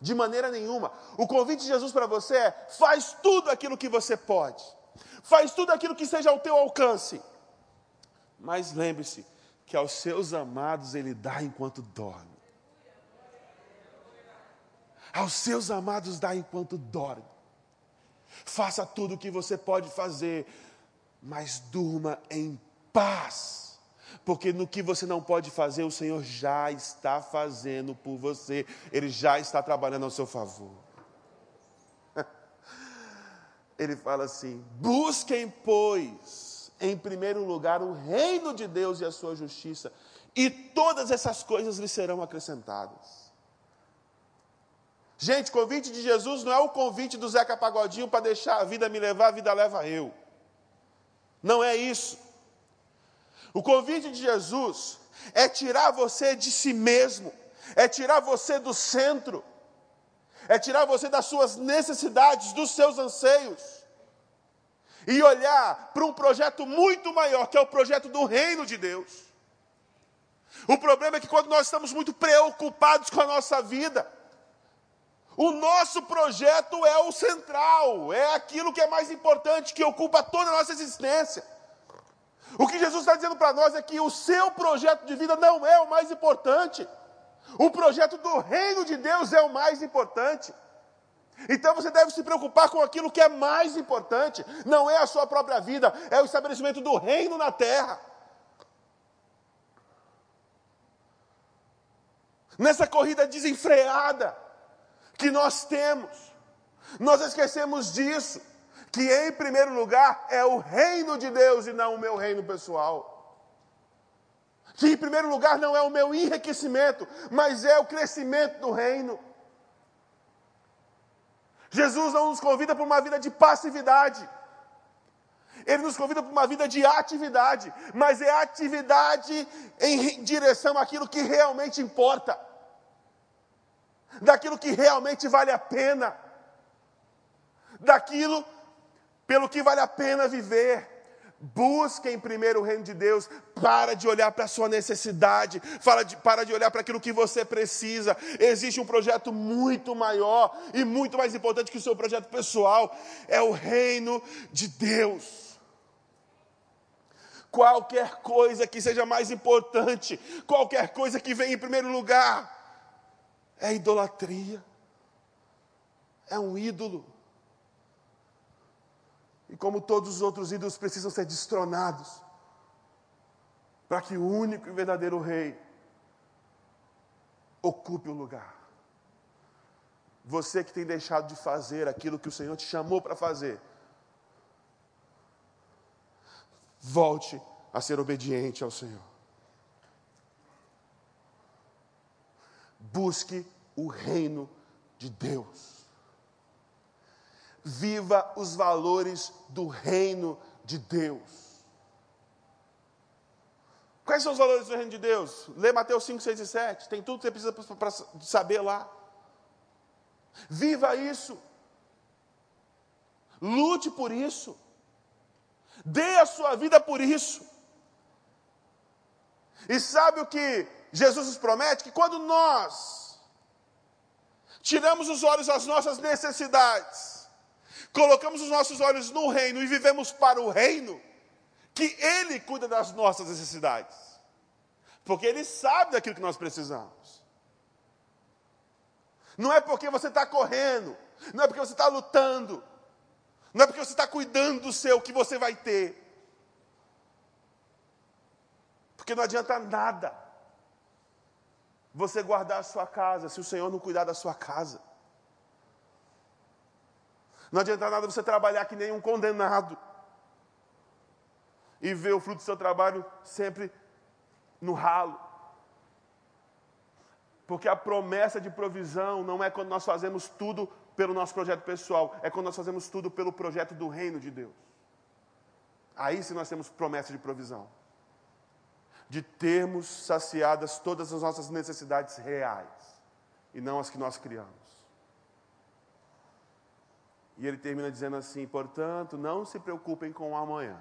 De maneira nenhuma. O convite de Jesus para você é: faz tudo aquilo que você pode. Faz tudo aquilo que seja ao teu alcance. Mas lembre-se que aos seus amados ele dá enquanto dorme. Aos seus amados dá enquanto dorme. Faça tudo o que você pode fazer, mas durma em paz porque no que você não pode fazer, o Senhor já está fazendo por você, Ele já está trabalhando ao seu favor. [laughs] Ele fala assim: busquem, pois, em primeiro lugar o reino de Deus e a sua justiça, e todas essas coisas lhe serão acrescentadas. Gente, convite de Jesus não é o convite do Zeca Pagodinho para deixar a vida me levar, a vida leva eu. Não é isso. O convite de Jesus é tirar você de si mesmo, é tirar você do centro, é tirar você das suas necessidades, dos seus anseios, e olhar para um projeto muito maior, que é o projeto do reino de Deus. O problema é que quando nós estamos muito preocupados com a nossa vida, o nosso projeto é o central, é aquilo que é mais importante, que ocupa toda a nossa existência. O que Jesus está dizendo para nós é que o seu projeto de vida não é o mais importante. O projeto do reino de Deus é o mais importante. Então você deve se preocupar com aquilo que é mais importante. Não é a sua própria vida, é o estabelecimento do reino na terra. Nessa corrida desenfreada que nós temos, nós esquecemos disso que em primeiro lugar é o reino de Deus e não o meu reino pessoal. Que em primeiro lugar não é o meu enriquecimento, mas é o crescimento do reino. Jesus não nos convida para uma vida de passividade. Ele nos convida para uma vida de atividade, mas é atividade em direção àquilo que realmente importa, daquilo que realmente vale a pena, daquilo pelo que vale a pena viver. Busque em primeiro o reino de Deus, para de olhar para a sua necessidade, de, para de olhar para aquilo que você precisa. Existe um projeto muito maior e muito mais importante que o seu projeto pessoal, é o reino de Deus. Qualquer coisa que seja mais importante, qualquer coisa que venha em primeiro lugar, é idolatria, é um ídolo. E como todos os outros ídolos precisam ser destronados, para que o único e verdadeiro rei ocupe o lugar. Você que tem deixado de fazer aquilo que o Senhor te chamou para fazer, volte a ser obediente ao Senhor. Busque o reino de Deus viva os valores do reino de Deus. Quais são os valores do reino de Deus? Lê Mateus 5, 6 e 7. Tem tudo que você precisa para saber lá. Viva isso. Lute por isso. Dê a sua vida por isso. E sabe o que Jesus nos promete? Que quando nós tiramos os olhos das nossas necessidades, colocamos os nossos olhos no reino e vivemos para o reino, que Ele cuida das nossas necessidades. Porque Ele sabe daquilo que nós precisamos. Não é porque você está correndo, não é porque você está lutando, não é porque você está cuidando do seu que você vai ter. Porque não adianta nada você guardar a sua casa se o Senhor não cuidar da sua casa. Não adianta nada você trabalhar que nem um condenado e ver o fruto do seu trabalho sempre no ralo. Porque a promessa de provisão não é quando nós fazemos tudo pelo nosso projeto pessoal, é quando nós fazemos tudo pelo projeto do reino de Deus. Aí sim nós temos promessa de provisão. De termos saciadas todas as nossas necessidades reais e não as que nós criamos. E ele termina dizendo assim: portanto, não se preocupem com o amanhã,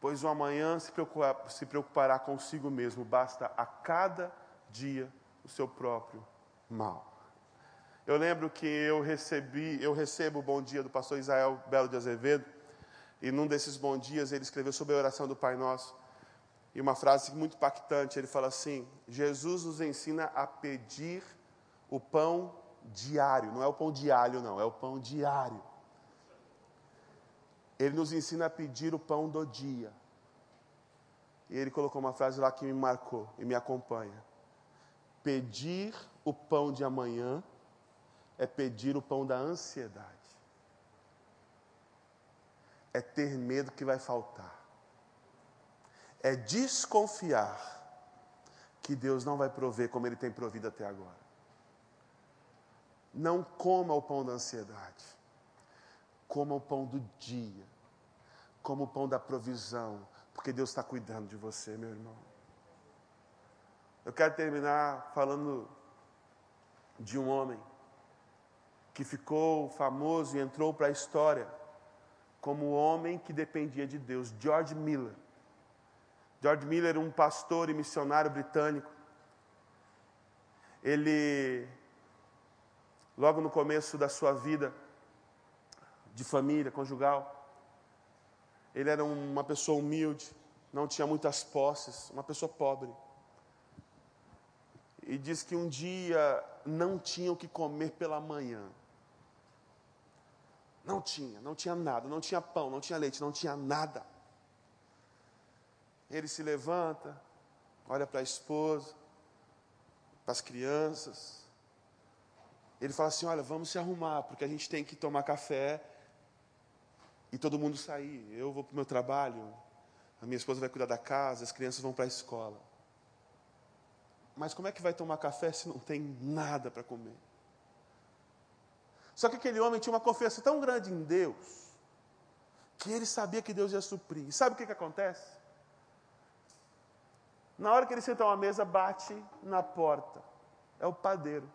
pois o amanhã se, se preocupará consigo mesmo, basta a cada dia o seu próprio mal. Eu lembro que eu recebi, eu recebo o bom dia do pastor Israel Belo de Azevedo, e num desses bons dias ele escreveu sobre a oração do Pai Nosso. E uma frase muito impactante, ele fala assim: Jesus nos ensina a pedir o pão diário, não é o pão diário, não, é o pão diário. Ele nos ensina a pedir o pão do dia. E ele colocou uma frase lá que me marcou e me acompanha. Pedir o pão de amanhã é pedir o pão da ansiedade. É ter medo que vai faltar. É desconfiar que Deus não vai prover como Ele tem provido até agora. Não coma o pão da ansiedade. Coma o pão do dia. Coma o pão da provisão. Porque Deus está cuidando de você, meu irmão. Eu quero terminar falando de um homem que ficou famoso e entrou para a história como o homem que dependia de Deus, George Miller. George Miller, um pastor e missionário britânico. Ele logo no começo da sua vida de família conjugal. Ele era uma pessoa humilde, não tinha muitas posses, uma pessoa pobre. E diz que um dia não tinha o que comer pela manhã. Não tinha, não tinha nada, não tinha pão, não tinha leite, não tinha nada. Ele se levanta, olha para a esposa, para as crianças, ele fala assim: Olha, vamos se arrumar, porque a gente tem que tomar café e todo mundo sair. Eu vou para o meu trabalho, a minha esposa vai cuidar da casa, as crianças vão para a escola. Mas como é que vai tomar café se não tem nada para comer? Só que aquele homem tinha uma confiança tão grande em Deus, que ele sabia que Deus ia suprir. E sabe o que, que acontece? Na hora que ele senta à mesa, bate na porta. É o padeiro.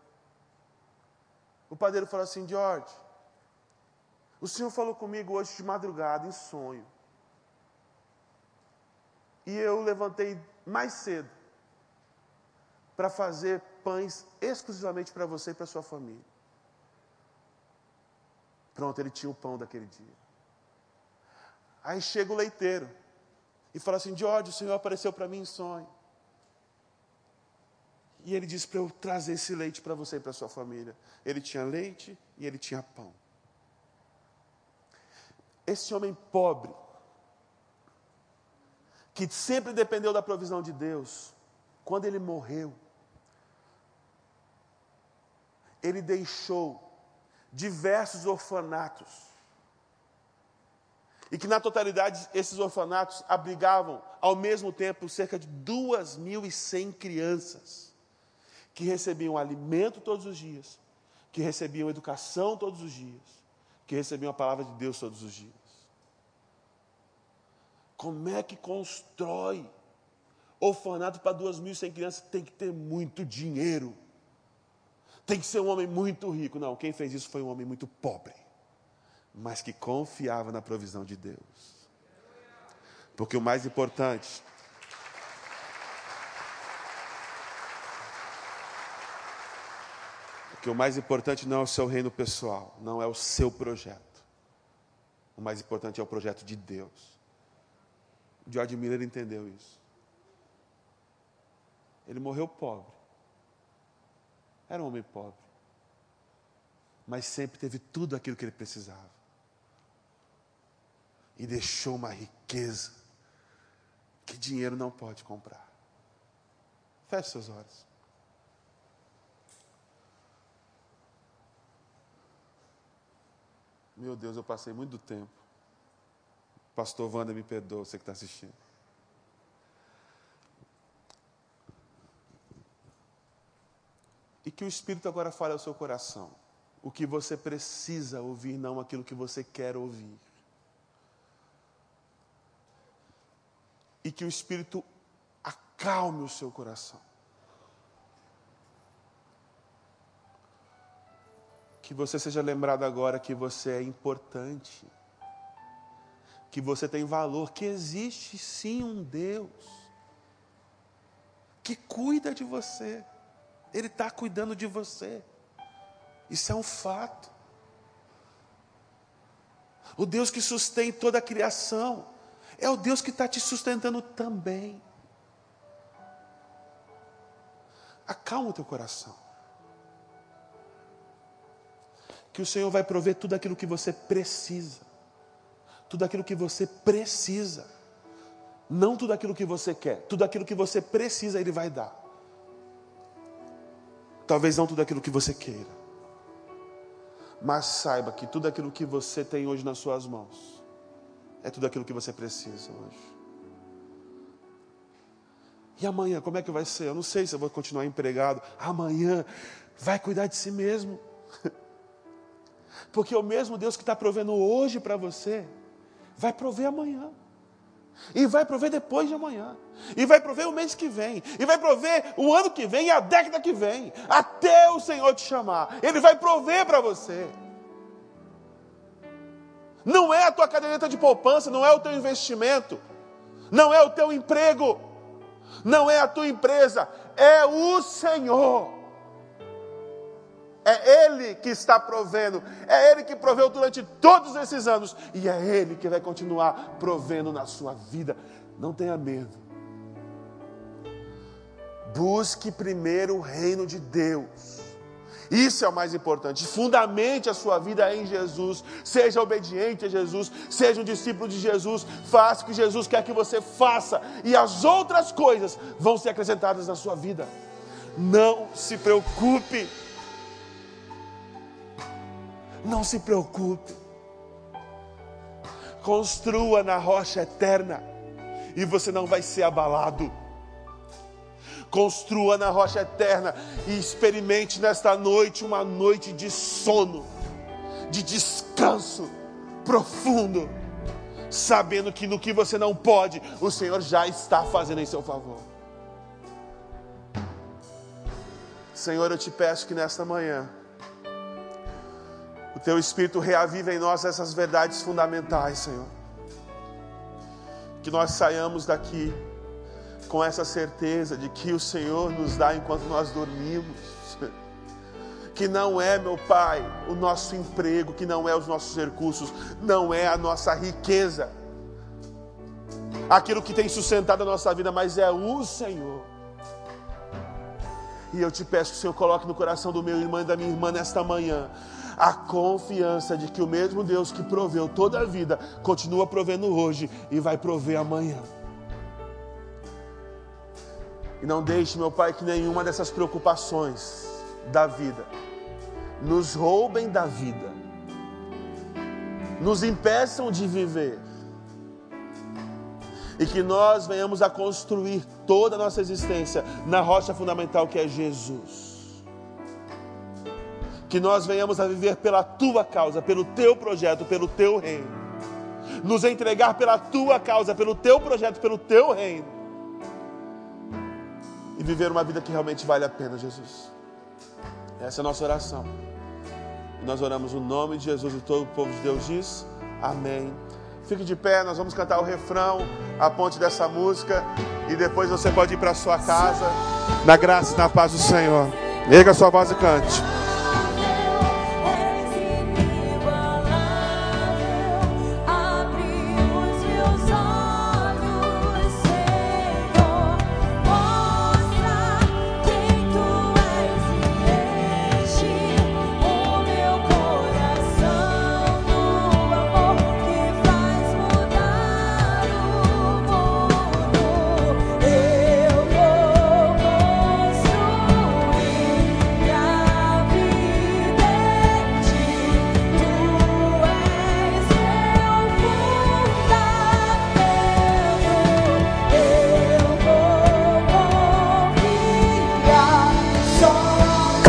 O padeiro falou assim: George, o senhor falou comigo hoje de madrugada, em sonho. E eu levantei mais cedo para fazer pães exclusivamente para você e para sua família. Pronto, ele tinha o pão daquele dia. Aí chega o leiteiro e fala assim: George, o Senhor apareceu para mim em sonho. E ele disse para eu trazer esse leite para você e para sua família. Ele tinha leite e ele tinha pão. Esse homem pobre, que sempre dependeu da provisão de Deus, quando ele morreu, ele deixou diversos orfanatos. E que na totalidade esses orfanatos abrigavam ao mesmo tempo cerca de 2.100 crianças que recebiam alimento todos os dias, que recebiam educação todos os dias, que recebiam a palavra de Deus todos os dias. Como é que constrói orfanato para 2.100 crianças? Tem que ter muito dinheiro. Tem que ser um homem muito rico. Não, quem fez isso foi um homem muito pobre, mas que confiava na provisão de Deus. Porque o mais importante Porque o mais importante não é o seu reino pessoal, não é o seu projeto. O mais importante é o projeto de Deus. George Miller entendeu isso. Ele morreu pobre. Era um homem pobre. Mas sempre teve tudo aquilo que ele precisava. E deixou uma riqueza que dinheiro não pode comprar. Feche seus olhos. Meu Deus, eu passei muito tempo. Pastor Wanda, me perdoa, você que está assistindo. E que o Espírito agora fale ao seu coração. O que você precisa ouvir, não aquilo que você quer ouvir. E que o Espírito acalme o seu coração. Que você seja lembrado agora que você é importante, que você tem valor, que existe sim um Deus que cuida de você, Ele está cuidando de você, isso é um fato. O Deus que sustém toda a criação, é o Deus que está te sustentando também. Acalma o teu coração que o Senhor vai prover tudo aquilo que você precisa. Tudo aquilo que você precisa. Não tudo aquilo que você quer, tudo aquilo que você precisa, Ele vai dar. Talvez não tudo aquilo que você queira. Mas saiba que tudo aquilo que você tem hoje nas suas mãos é tudo aquilo que você precisa hoje. E amanhã, como é que vai ser? Eu não sei se eu vou continuar empregado. Amanhã, vai cuidar de si mesmo. [laughs] Porque o mesmo Deus que está provendo hoje para você, vai prover amanhã. E vai prover depois de amanhã. E vai prover o mês que vem. E vai prover o ano que vem e a década que vem. Até o Senhor te chamar. Ele vai prover para você. Não é a tua caderneta de poupança, não é o teu investimento, não é o teu emprego, não é a tua empresa, é o Senhor. É Ele que está provendo, é Ele que proveu durante todos esses anos, e é Ele que vai continuar provendo na sua vida. Não tenha medo. Busque primeiro o reino de Deus. Isso é o mais importante. Fundamente a sua vida em Jesus. Seja obediente a Jesus. Seja um discípulo de Jesus. Faça o que Jesus quer que você faça. E as outras coisas vão ser acrescentadas na sua vida. Não se preocupe não se preocupe. Construa na rocha eterna e você não vai ser abalado. Construa na rocha eterna e experimente nesta noite uma noite de sono, de descanso profundo, sabendo que no que você não pode, o Senhor já está fazendo em seu favor. Senhor, eu te peço que nesta manhã, o teu Espírito reaviva em nós essas verdades fundamentais, Senhor. Que nós saiamos daqui com essa certeza de que o Senhor nos dá enquanto nós dormimos. Que não é, meu Pai, o nosso emprego, que não é os nossos recursos, não é a nossa riqueza, aquilo que tem sustentado a nossa vida, mas é o Senhor. E eu te peço que o Senhor coloque no coração do meu irmão e da minha irmã nesta manhã a confiança de que o mesmo Deus que proveu toda a vida continua provendo hoje e vai prover amanhã. E não deixe, meu Pai, que nenhuma dessas preocupações da vida nos roubem da vida, nos impeçam de viver e que nós venhamos a construir toda a nossa existência na rocha fundamental que é Jesus que nós venhamos a viver pela tua causa, pelo teu projeto, pelo teu reino. Nos entregar pela tua causa, pelo teu projeto, pelo teu reino. E viver uma vida que realmente vale a pena, Jesus. Essa é a nossa oração. E nós oramos no nome de Jesus e todo o povo de Deus diz: Amém. Fique de pé, nós vamos cantar o refrão, a ponte dessa música. E depois você pode ir para sua casa, na graça e na paz do Senhor. Erga sua voz e cante.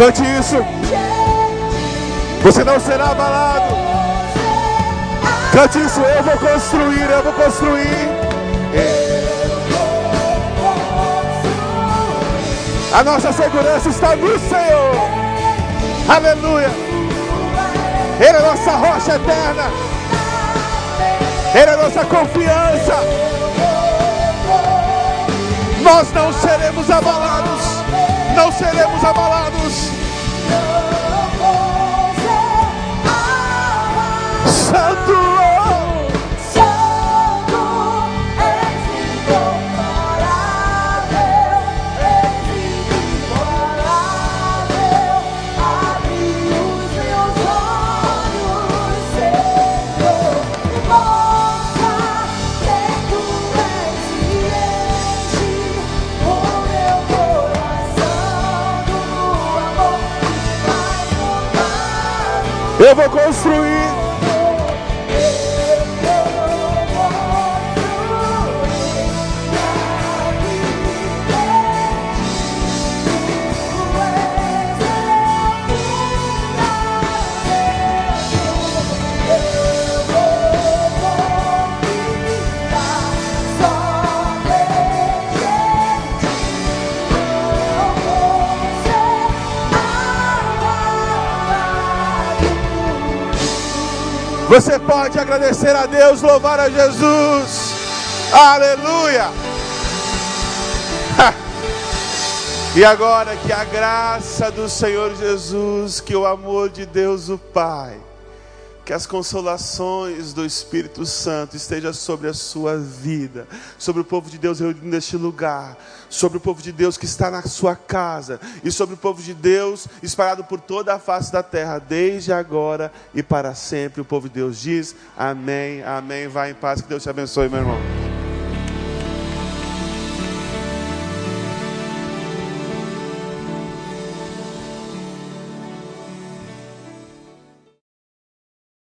Cante isso. Você não será abalado. Cante isso. Eu vou construir, eu vou construir. A nossa segurança está no Senhor. Aleluia. Ele é a nossa rocha eterna. Ele é a nossa confiança. Nós não seremos abalados. Não seremos abalados. Eu vou construir. Você pode agradecer a Deus, louvar a Jesus. Aleluia. [laughs] E agora que a graça do Senhor Jesus, que o amor de Deus o Pai, que as consolações do Espírito Santo estejam sobre a sua vida, sobre o povo de Deus reunido neste lugar, sobre o povo de Deus que está na sua casa e sobre o povo de Deus espalhado por toda a face da terra, desde agora e para sempre. O povo de Deus diz: Amém, Amém. Vá em paz, que Deus te abençoe, meu irmão.